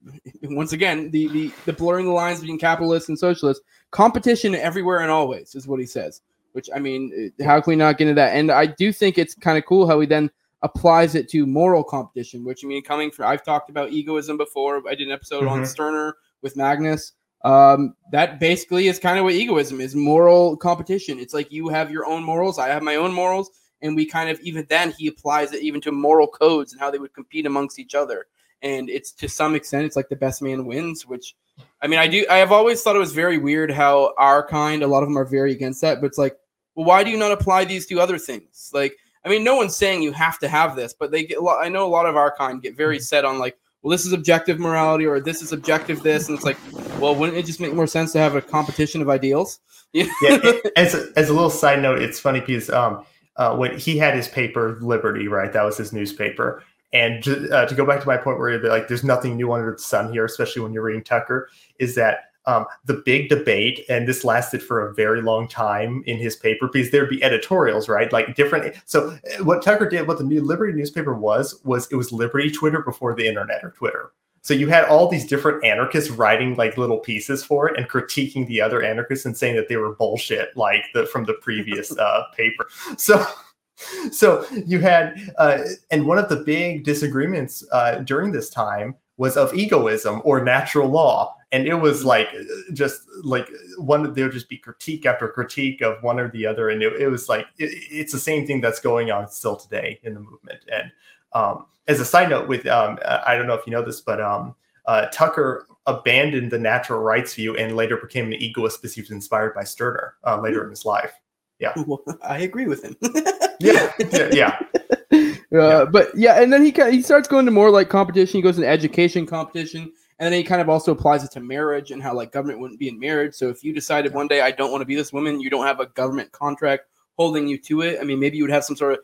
once again the the the blurring the lines between capitalists and socialists. Competition everywhere and always is what he says. Which I mean, how can we not get into that? And I do think it's kind of cool how he then applies it to moral competition. Which I mean, coming from I've talked about egoism before. I did an episode mm-hmm. on Stirner with Magnus. Um, that basically is kind of what egoism is moral competition. It's like you have your own morals, I have my own morals, and we kind of even then he applies it even to moral codes and how they would compete amongst each other. And it's to some extent, it's like the best man wins, which I mean, I do. I have always thought it was very weird how our kind, a lot of them are very against that, but it's like, well, why do you not apply these to other things? Like, I mean, no one's saying you have to have this, but they get. I know a lot of our kind get very set on like, well, this is objective morality or this is objective this, and it's like, well, wouldn't it just make more sense to have a competition of ideals? yeah. As a, as a little side note, it's funny because um, uh, when he had his paper Liberty, right? That was his newspaper. And uh, to go back to my point where like, there's nothing new under the sun here, especially when you're reading Tucker, is that um, the big debate, and this lasted for a very long time in his paper because there'd be editorials, right? Like different. So uh, what Tucker did, what the New Liberty newspaper was, was it was Liberty Twitter before the internet or Twitter. So you had all these different anarchists writing like little pieces for it and critiquing the other anarchists and saying that they were bullshit, like the from the previous uh, paper. So so you had uh, and one of the big disagreements uh, during this time was of egoism or natural law. And it was like just like one there would just be critique after critique of one or the other. And it, it was like it, it's the same thing that's going on still today in the movement. And um, as a side note with um, i don't know if you know this but um, uh, tucker abandoned the natural rights view and later became an egoist because he was inspired by stirner uh, later in his life. Yeah. Well, i agree with him. Yeah. Yeah, yeah. Uh, yeah. But yeah, and then he he starts going to more like competition. He goes into education competition, and then he kind of also applies it to marriage and how like government wouldn't be in marriage. So if you decided one day I don't want to be this woman, you don't have a government contract holding you to it. I mean, maybe you would have some sort of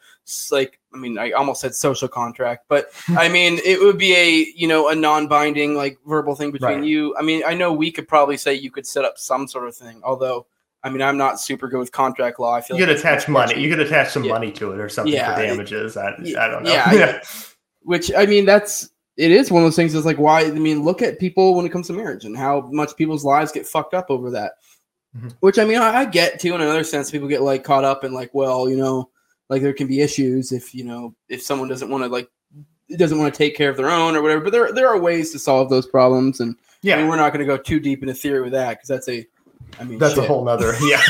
like I mean, I almost said social contract, but I mean, it would be a you know a non-binding like verbal thing between right. you. I mean, I know we could probably say you could set up some sort of thing, although. I mean, I'm not super good with contract law. I feel you like could attach money. You could attach some yeah. money to it or something yeah. for damages. I, I don't know. Yeah, I, which I mean, that's it is one of those things. Is like why I mean, look at people when it comes to marriage and how much people's lives get fucked up over that. Mm-hmm. Which I mean, I, I, get too. In another sense, people get like caught up in like, well, you know, like there can be issues if you know if someone doesn't want to like doesn't want to take care of their own or whatever. But there there are ways to solve those problems, and yeah, I mean, we're not going to go too deep into theory with that because that's a I mean, that's shit. a whole nother. Yeah.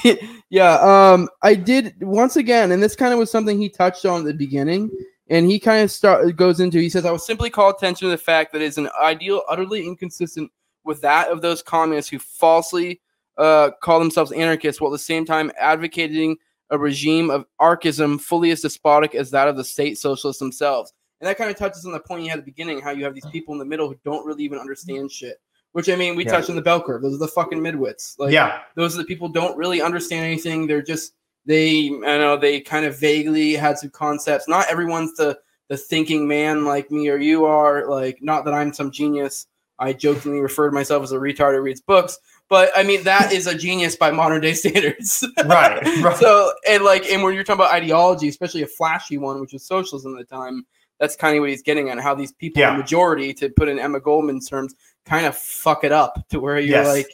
yeah. Um, I did once again, and this kind of was something he touched on at the beginning and he kind of start goes into he says i will simply call attention to the fact that it is an ideal utterly inconsistent with that of those communists who falsely uh, call themselves anarchists while at the same time advocating a regime of archism fully as despotic as that of the state socialists themselves and that kind of touches on the point you had at the beginning how you have these people in the middle who don't really even understand shit which i mean we yeah. touched on the bell curve those are the fucking midwits like yeah those are the people don't really understand anything they're just they I know they kind of vaguely had some concepts. Not everyone's the the thinking man like me or you are. Like not that I'm some genius. I jokingly refer to myself as a retard who reads books, but I mean that is a genius by modern day standards. right, right. So and like and when you're talking about ideology, especially a flashy one, which was socialism at the time, that's kind of what he's getting at. How these people, yeah. the majority, to put in Emma Goldman's terms, kind of fuck it up to where you're yes. like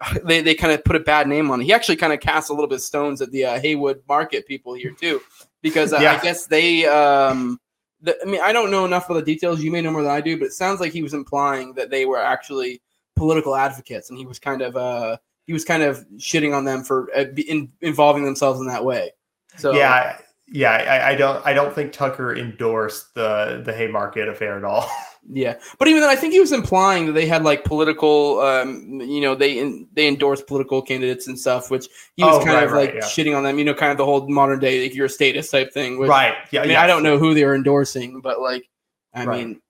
they, they kind of put a bad name on it. He actually kind of cast a little bit of stones at the uh, Haymarket people here too, because uh, yeah. I guess they. Um, the, I mean, I don't know enough of the details. You may know more than I do, but it sounds like he was implying that they were actually political advocates, and he was kind of uh, he was kind of shitting on them for uh, in, involving themselves in that way. So yeah, yeah, I, I, don't I don't think Tucker endorsed the the Haymarket affair at all. Yeah, but even then, I think he was implying that they had like political, um, you know, they in, they endorsed political candidates and stuff, which he was oh, kind right, of like right, yeah. shitting on them. You know, kind of the whole modern day like you're a status type thing. Which, right. Yeah. I mean, yes. I don't know who they were endorsing, but like, I right. mean,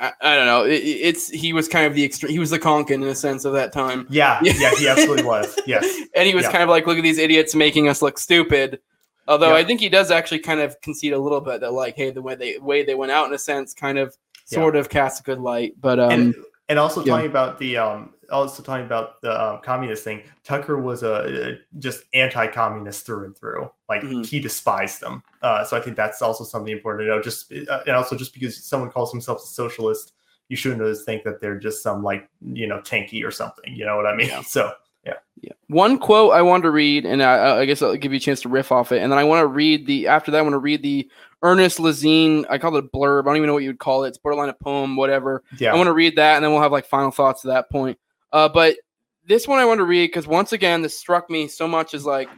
I, I, don't know. It, it's he was kind of the extreme. He was the Konkin in a sense of that time. Yeah. Yeah. He absolutely was. Yes. and he was yeah. kind of like, look at these idiots making us look stupid. Although I think he does actually kind of concede a little bit that like, hey, the way they way they went out in a sense kind of sort yeah. of cast a good light. But um, and, and also yeah. talking about the um, also talking about the um, communist thing. Tucker was a, a just anti-communist through and through. Like Mhm. he despised them. Uh, so I think that's also something important to know. Just uh, and also just because someone calls themselves a socialist, you shouldn't always think that they're just some like you know tanky or something. You know what I mean? Yeah. So Yeah. Yeah. One quote I wanted to read, and I, I guess I'll give you a chance to riff off it, and then I want to read the after that. I want to read the Ernest Lesigne. I call it a blurb. I don't even know what you would call it. It's borderline a poem, whatever. yeah, I want to read that, and then we'll have like final thoughts at that point. Uh, but this one I want to read because once again, this struck me so much as like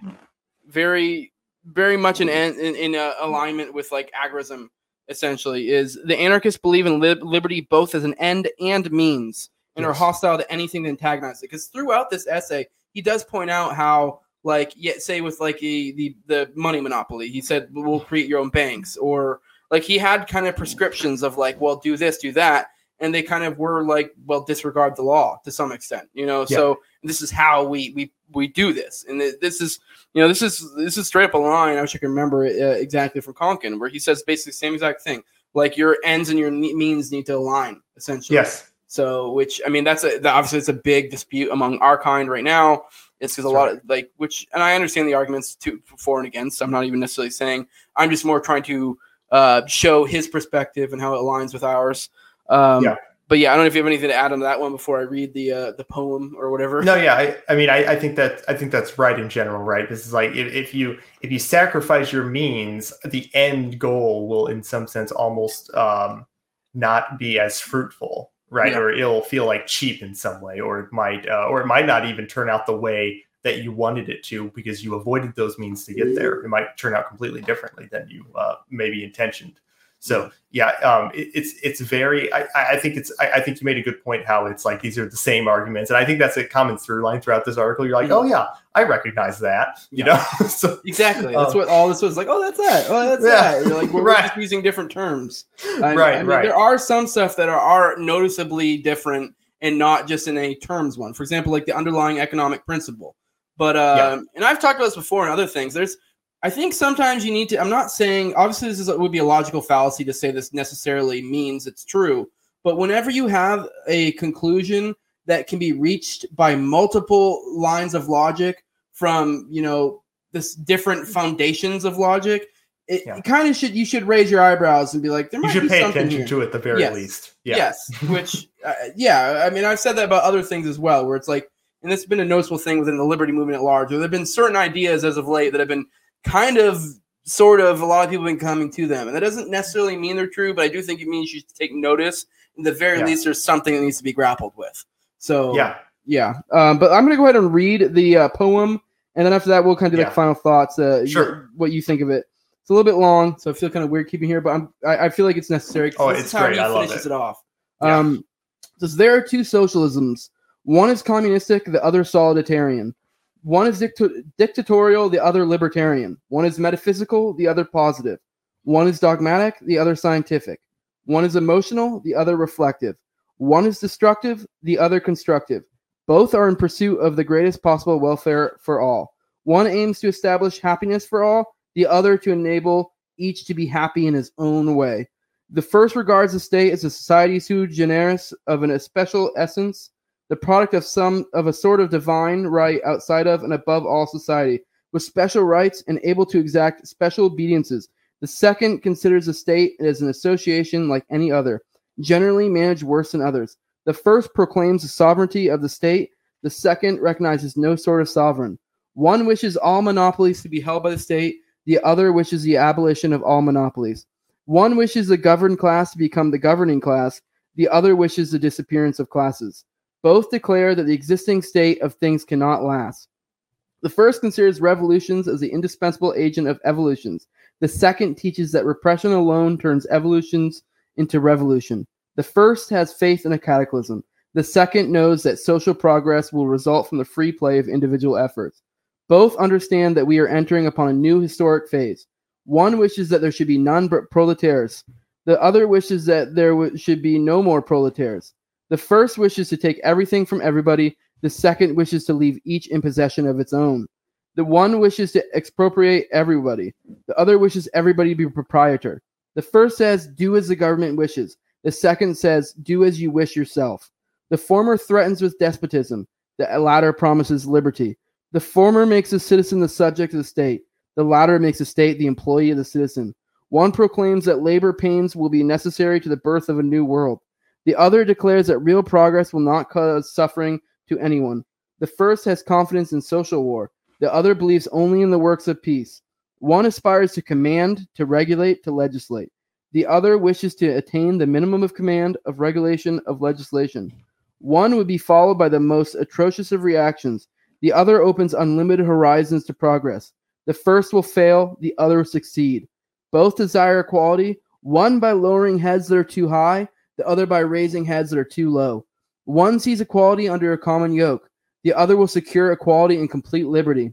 very, very much in in, in uh, alignment with like agorism. Essentially, is the anarchists believe in lib- liberty both as an end and means, and are hostile to anything that antagonizes it. Because throughout this essay, he does point out how like yet say with like the, the the money monopoly he said we'll create your own banks or like he had kind of prescriptions of like well do this do that and they kind of were like well disregard the law to some extent you know? So this is how we we we do this and this is you know this is this is straight up a line i wish i could remember it uh, exactly from Konkin where he says basically the same exact thing like your ends and your means need to align essentially. Yes, so, which I mean, that's a obviously it's a big dispute among our kind right now. It's because a lot of like, which, and I understand the arguments to for and against. I'm not even necessarily saying. I'm just more trying to uh, show his perspective and how it aligns with ours. Um, Yeah. But yeah, I don't know if you have anything to add on that one before I read the uh, the poem or whatever. no, yeah. I, I mean, I, I think that I think that's right in general, right? This is like if, if you if you sacrifice your means, the end goal will, in some sense, almost um, not be as fruitful, right? Yeah. Or it'll feel like cheap in some way, or it might, uh, or it might not even turn out the way that you wanted it to because you avoided those means to get there. It might turn out completely differently than you uh, maybe intentioned. So yeah, um, it, it's it's very. I, I think it's. I, I think you made a good point. How it's like these are the same arguments, and I think that's a common through line throughout this article. You're like, Mhm. oh yeah, I recognize that. You know. so Exactly. That's Um, what all this was like. Oh, that's that. Oh, that's Yeah. that. You're like we're, Right. just using different terms. I- Right, I mean, right. There are some stuff that are, are noticeably different and not just in a terms one. For example, like the underlying economic principle. But um, Yeah. and I've talked about this before and other things. There's, I think sometimes you need to. I'm not saying obviously this is would be a logical fallacy to say this necessarily means it's true. But whenever you have a conclusion that can be reached by multiple lines of logic from you know this different foundations of logic, it, Yeah. kind of should you should raise your eyebrows and be like, there you might should be pay something attention here. to it at the very Yes. least. Yeah. Yes, which uh, yeah, I mean I've said that about other things as well, where it's like, and this has been a noticeable thing within the liberty movement at large. Where there have been certain ideas as of late that have been kind of, sort of, a lot of people have been coming to them, and that doesn't necessarily mean they're true, but I do think it means you should take notice. At the very Yeah. least, there's something that needs to be grappled with. So Yeah. yeah. Um, but I'm gonna go ahead and read the uh, poem, and then after that, we'll kind of do Yeah. like final thoughts. Uh, Sure. wh- What you think of it? It's a little bit long, so I feel kind of weird keeping here, but I'm, I, I feel like it's necessary. Oh, this it's is how great. he I love finishes it. it off. Yeah. Um, says there are two socialisms. One is communistic, the other soliditarian. One is dicta- dictatorial, the other libertarian. One is metaphysical, the other positive. One is dogmatic, the other scientific. One is emotional, the other reflective. One is destructive, the other constructive. Both are in pursuit of the greatest possible welfare for all. One aims to establish happiness for all, the other to enable each to be happy in his own way. The first regards the state as a society sui generis of an especial essence, the product of some of a sort of divine right outside of and above all society, with special rights and able to exact special obediences. The second considers the state as an association like any other, generally managed worse than others. The first proclaims the sovereignty of the state, the second recognizes no sort of sovereign. One wishes all monopolies to be held by the state, the other wishes the abolition of all monopolies. One wishes the governed class to become the governing class, the other wishes the disappearance of classes. Both declare that the existing state of things cannot last. The first considers revolutions as the indispensable agent of evolutions. The second teaches that repression alone turns evolutions into revolution. The first has faith in a cataclysm. The second knows that social progress will result from the free play of individual efforts. Both understand that we are entering upon a new historic phase. One wishes that there should be none but proletaires. The other wishes that there w- should be no more proletaires. The first wishes to take everything from everybody. The second wishes to leave each in possession of its own. The one wishes to expropriate everybody. The other wishes everybody to be proprietor. The first says, do as the government wishes. The second says, do as you wish yourself. The former threatens with despotism, the latter promises liberty. The former makes the citizen the subject of the state, the latter makes the state the employee of the citizen. One proclaims that labor pains will be necessary to the birth of a new world. The other declares that real progress will not cause suffering to anyone. The first has confidence in social war, the other believes only in the works of peace. One aspires to command, to regulate, to legislate. The other wishes to attain the minimum of command, of regulation, of legislation. One would be followed by the most atrocious of reactions. The other opens unlimited horizons to progress. The first will fail, the other will succeed. Both desire equality, one by lowering heads that are too high, the other by raising heads that are too low. One sees equality under a common yoke, the other will secure equality and complete liberty.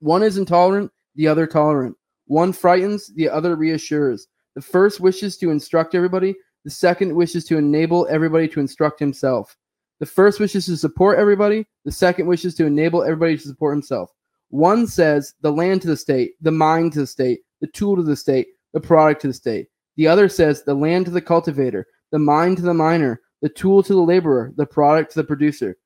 One is intolerant, the other tolerant. One frightens, the other reassures. The first wishes to instruct everybody, the second wishes to enable everybody to instruct himself. The first wishes to support everybody, the second wishes to enable everybody to support himself. One says the land to the state, the mind to the state, the tool to the state, the product to the state. The other says the land to the cultivator, the mind to the miner, the tool to the laborer, the product to the producer.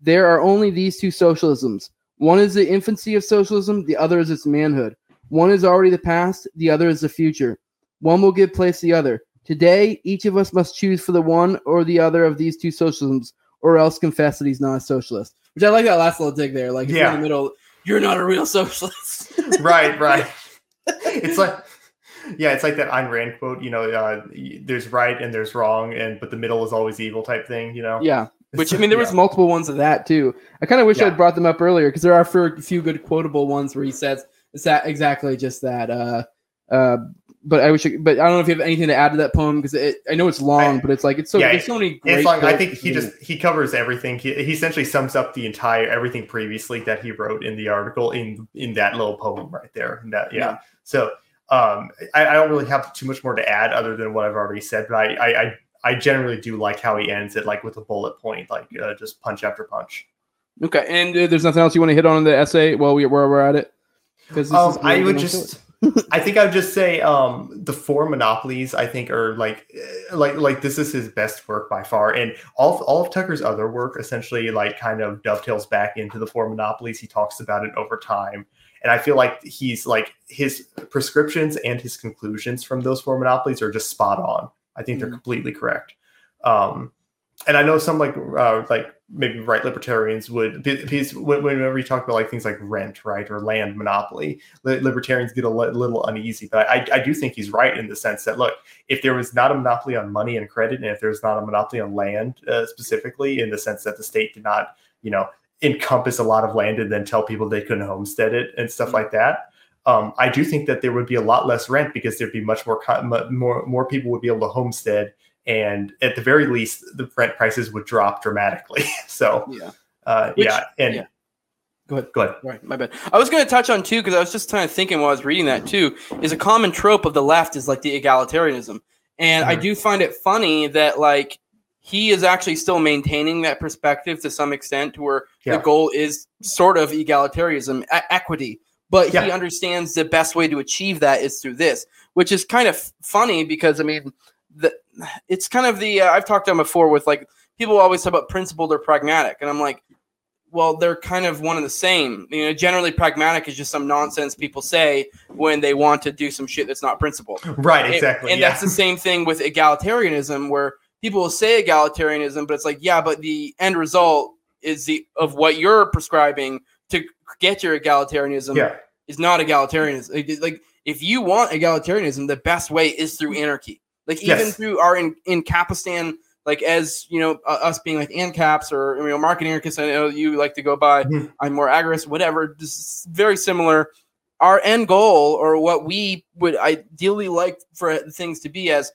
There are only these two socialisms. One is the infancy of socialism, the other is its manhood. One is already the past, the other is the future. One will give place to the other. Today, each of us must choose for the one or the other of these two socialisms, or else confess that he's not a socialist. Which I like that last little dig there. Like, you're in the middle, you're not a real socialist. right, right. It's like, yeah, it's like that Ayn Rand quote. You know, uh, there's right and there's wrong, and but the middle is always evil type thing. You know. yeah. Which I mean, there was multiple ones of that too. I kind of wish Yeah. I'd brought them up earlier because there are a few good quotable ones where he says it's that exactly just that. Uh, uh, but I wish, I, but I don't know if you have anything to add to that poem because I know it's long, I- but it's like it's so Yeah, there's so many. Great It's like I think he just he covers everything. He, he essentially sums up the entire everything previously that he wrote in the article in in that little poem right there. And that yeah. Yeah. So um, I, I don't really have too much more to add other than what I've already said. But I I, I, generally do like how he ends it, like with a bullet point, like uh, just punch after punch. okay. And uh, there's nothing else you want to hit on in the essay while we where we're at it. Because Um, I would just, I think I would just say, um, the four monopolies I think are like, eh, like, like this is his best work by far, and all all of Tucker's other work essentially like kind of dovetails back into the four monopolies. He talks about it over time, and I feel like he's like his prescriptions and his conclusions from those four monopolies are just spot on. I think they're Mhm. completely correct. Um, and I know some like uh, like maybe right libertarians would because when- whenever you talk about like things like rent right or land monopoly li- libertarians get a li- little uneasy but I, I do think he's right in the sense that look if there was not a monopoly on money and credit and if there's not a monopoly on land uh, specifically in the sense that the state did not you know encompass a lot of land and then tell people they couldn't homestead it and stuff like that um, I do think that there would be a lot less rent because there'd be much more co- more more people would be able to homestead and at the very least the rent prices would drop dramatically so yeah. uh, Which- yeah and yeah. Go ahead. go ahead Right, my bad. I was going to touch on too because I was just kind of thinking while I was reading that too. Is a common trope of the left is like the egalitarianism, and I Mhm. do find it funny that like he is actually still maintaining that perspective to some extent, to where Yeah. the goal is sort of egalitarianism, e- equity, but he understands the best way to achieve that is through this, which is kind of funny because I mean, the it's kind of the uh, I've talked to him before with like people always talk about principled or pragmatic, and I'm like well, they're kind of one and the same. You know, generally pragmatic is just some nonsense people say when they want to do some shit that's not principled. right exactly And, yeah. that's the same thing with egalitarianism, where people will say egalitarianism, but it's like, yeah, but the end result is the of what you're prescribing to get your egalitarianism yeah is not egalitarianism. Like- if you want egalitarianism, the best way is through anarchy. Like even Yes. through our in, in Capistan, like as you know, uh, us being like ANCAPs or you know, marketing anarchists. I know you like to go by. Mhm. I'm more agorist, whatever. Just very similar. Our end goal, or what we would ideally like for things to be, as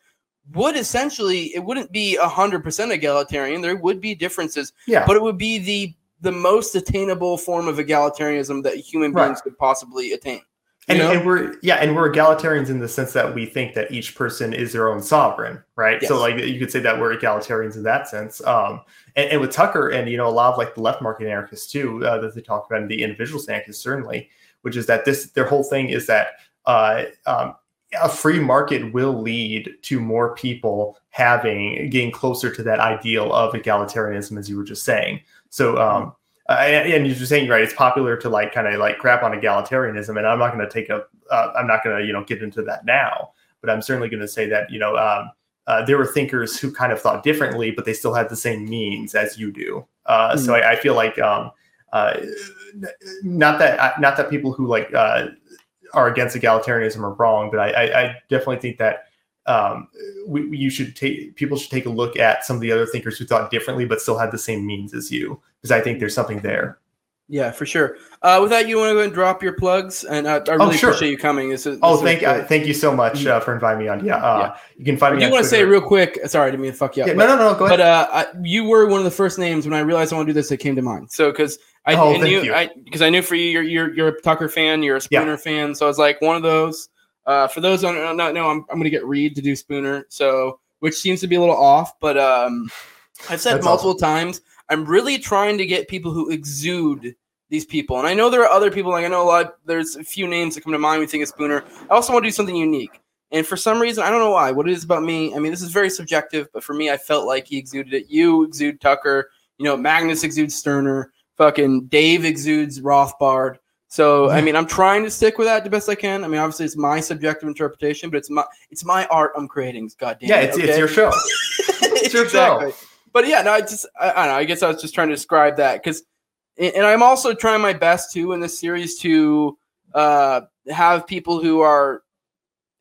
would essentially it wouldn't be a hundred percent egalitarian. There would be differences, yeah but it would be the the most attainable form of egalitarianism that human Right. beings could possibly attain. And, and we're yeah and we're egalitarians in the sense that we think that each person is their own sovereign right so like you could say that we're egalitarians in that sense um and, and with tucker and you know a lot of like the left market anarchists too uh, that they talk about and the individualist anarchists certainly which is that this their whole thing is that uh um a free market will lead to more people having getting closer to that ideal of egalitarianism, as you were just saying. So, um, uh, and you're just saying right, it's popular to like kind of like crap on egalitarianism, and I'm not going to take a, uh, I'm not going to you know get into that now, but I'm certainly going to say that you know um, uh, there were thinkers who kind of thought differently, but they still had the same means as you do. Uh, mm So I, I, feel like um, uh, not that not that people who like uh, are against egalitarianism are wrong, but I, I, I definitely think that um, we, you should take people should take a look at some of the other thinkers who thought differently but still had the same means as you, because I think there's something there. Yeah, for sure. Uh, with that, you want to go and drop your plugs, and uh, I really oh, sure. appreciate you coming. This is, this oh, thank you, uh, thank you so much mm-hmm. uh, for inviting me on. Yeah, uh, yeah. you can find me. Do you want to say real quick? Sorry, I didn't mean to fuck you up. Yeah, but, no, no, no, go ahead. But uh, I, you were one of the first names when I realized I want to do this that came to mind. So because I, oh, knew, because I, I, knew for you, you're, you're you're a Tucker fan, you're a Spooner yeah. fan, so I was like one of those. Uh, for those who don't know, I'm I'm going to get Reed to do Spooner, so which seems to be a little off, but um, I've said That's multiple awesome. times. I'm really trying to get people who exude these people. And I know there are other people, like I know a lot, there's a few names that come to mind we think of Spooner. I also want to do something unique. And for some reason, I don't know why, what it is about me. I mean, this is very subjective, but for me, I felt like he exuded it. You exude Tucker, you know, Magnus exudes Stirner, fucking Dave exudes Rothbard. So I mean, I'm trying to stick with that the best I can. I mean, obviously it's my subjective interpretation, but it's my it's my art I'm creating. God damn. Yeah, it's, okay? it's your show. it's your exactly. show. But yeah, no, I just I, I, don't know. I guess I was just trying to describe that because and I'm also trying my best too in this series to uh, have people who are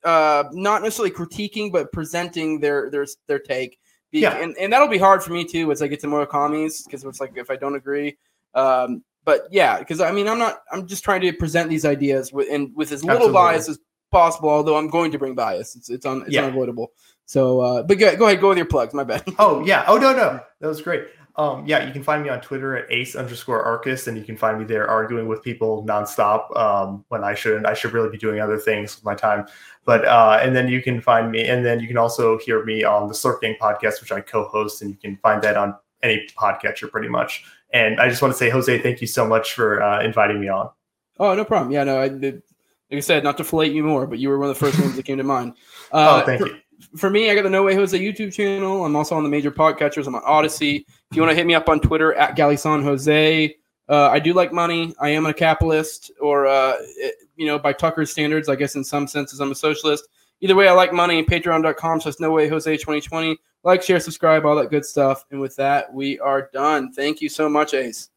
uh, not necessarily critiquing but presenting their their their take. Be- yeah. and, and that'll be hard for me too as I get to more commies because it's like if I don't agree. Um, but yeah, because I mean I'm not I'm just trying to present these ideas with and with as little Absolutely. bias as possible. Although I'm going to bring bias, it's it's, un, it's yeah. unavoidable. So, uh, but go, go ahead, go with your plugs. My bad. Oh yeah. Oh no no, that was great. Um, yeah, you can find me on Twitter at ace underscore arcus, and you can find me there arguing with people nonstop um, when I shouldn't. I should really be doing other things with my time. But uh, and then you can find me, and then you can also hear me on the Slurp Gang podcast, which I co-host, and you can find that on any podcatcher pretty much. And I just want to say, Jose, thank you so much for uh, inviting me on. Oh, no problem. Yeah, no, I did. Like I said, not to fillet you more, but you were one of the first ones that came to mind. Uh, oh, thank you for me, I got the No Way Jose YouTube channel. I'm also on the major podcatchers. I'm on Odysee. If you want to hit me up on Twitter at Galison Jose, uh, I do like money. I am a capitalist, or uh, it, you know, by Tucker's standards, I guess in some senses I'm a socialist. Either way, I like money. Patreon.com says No Way Jose 2020. Like, share, subscribe, all that good stuff. And with that, we are done. Thank you so much, Ace.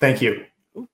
Thank you. Ooh,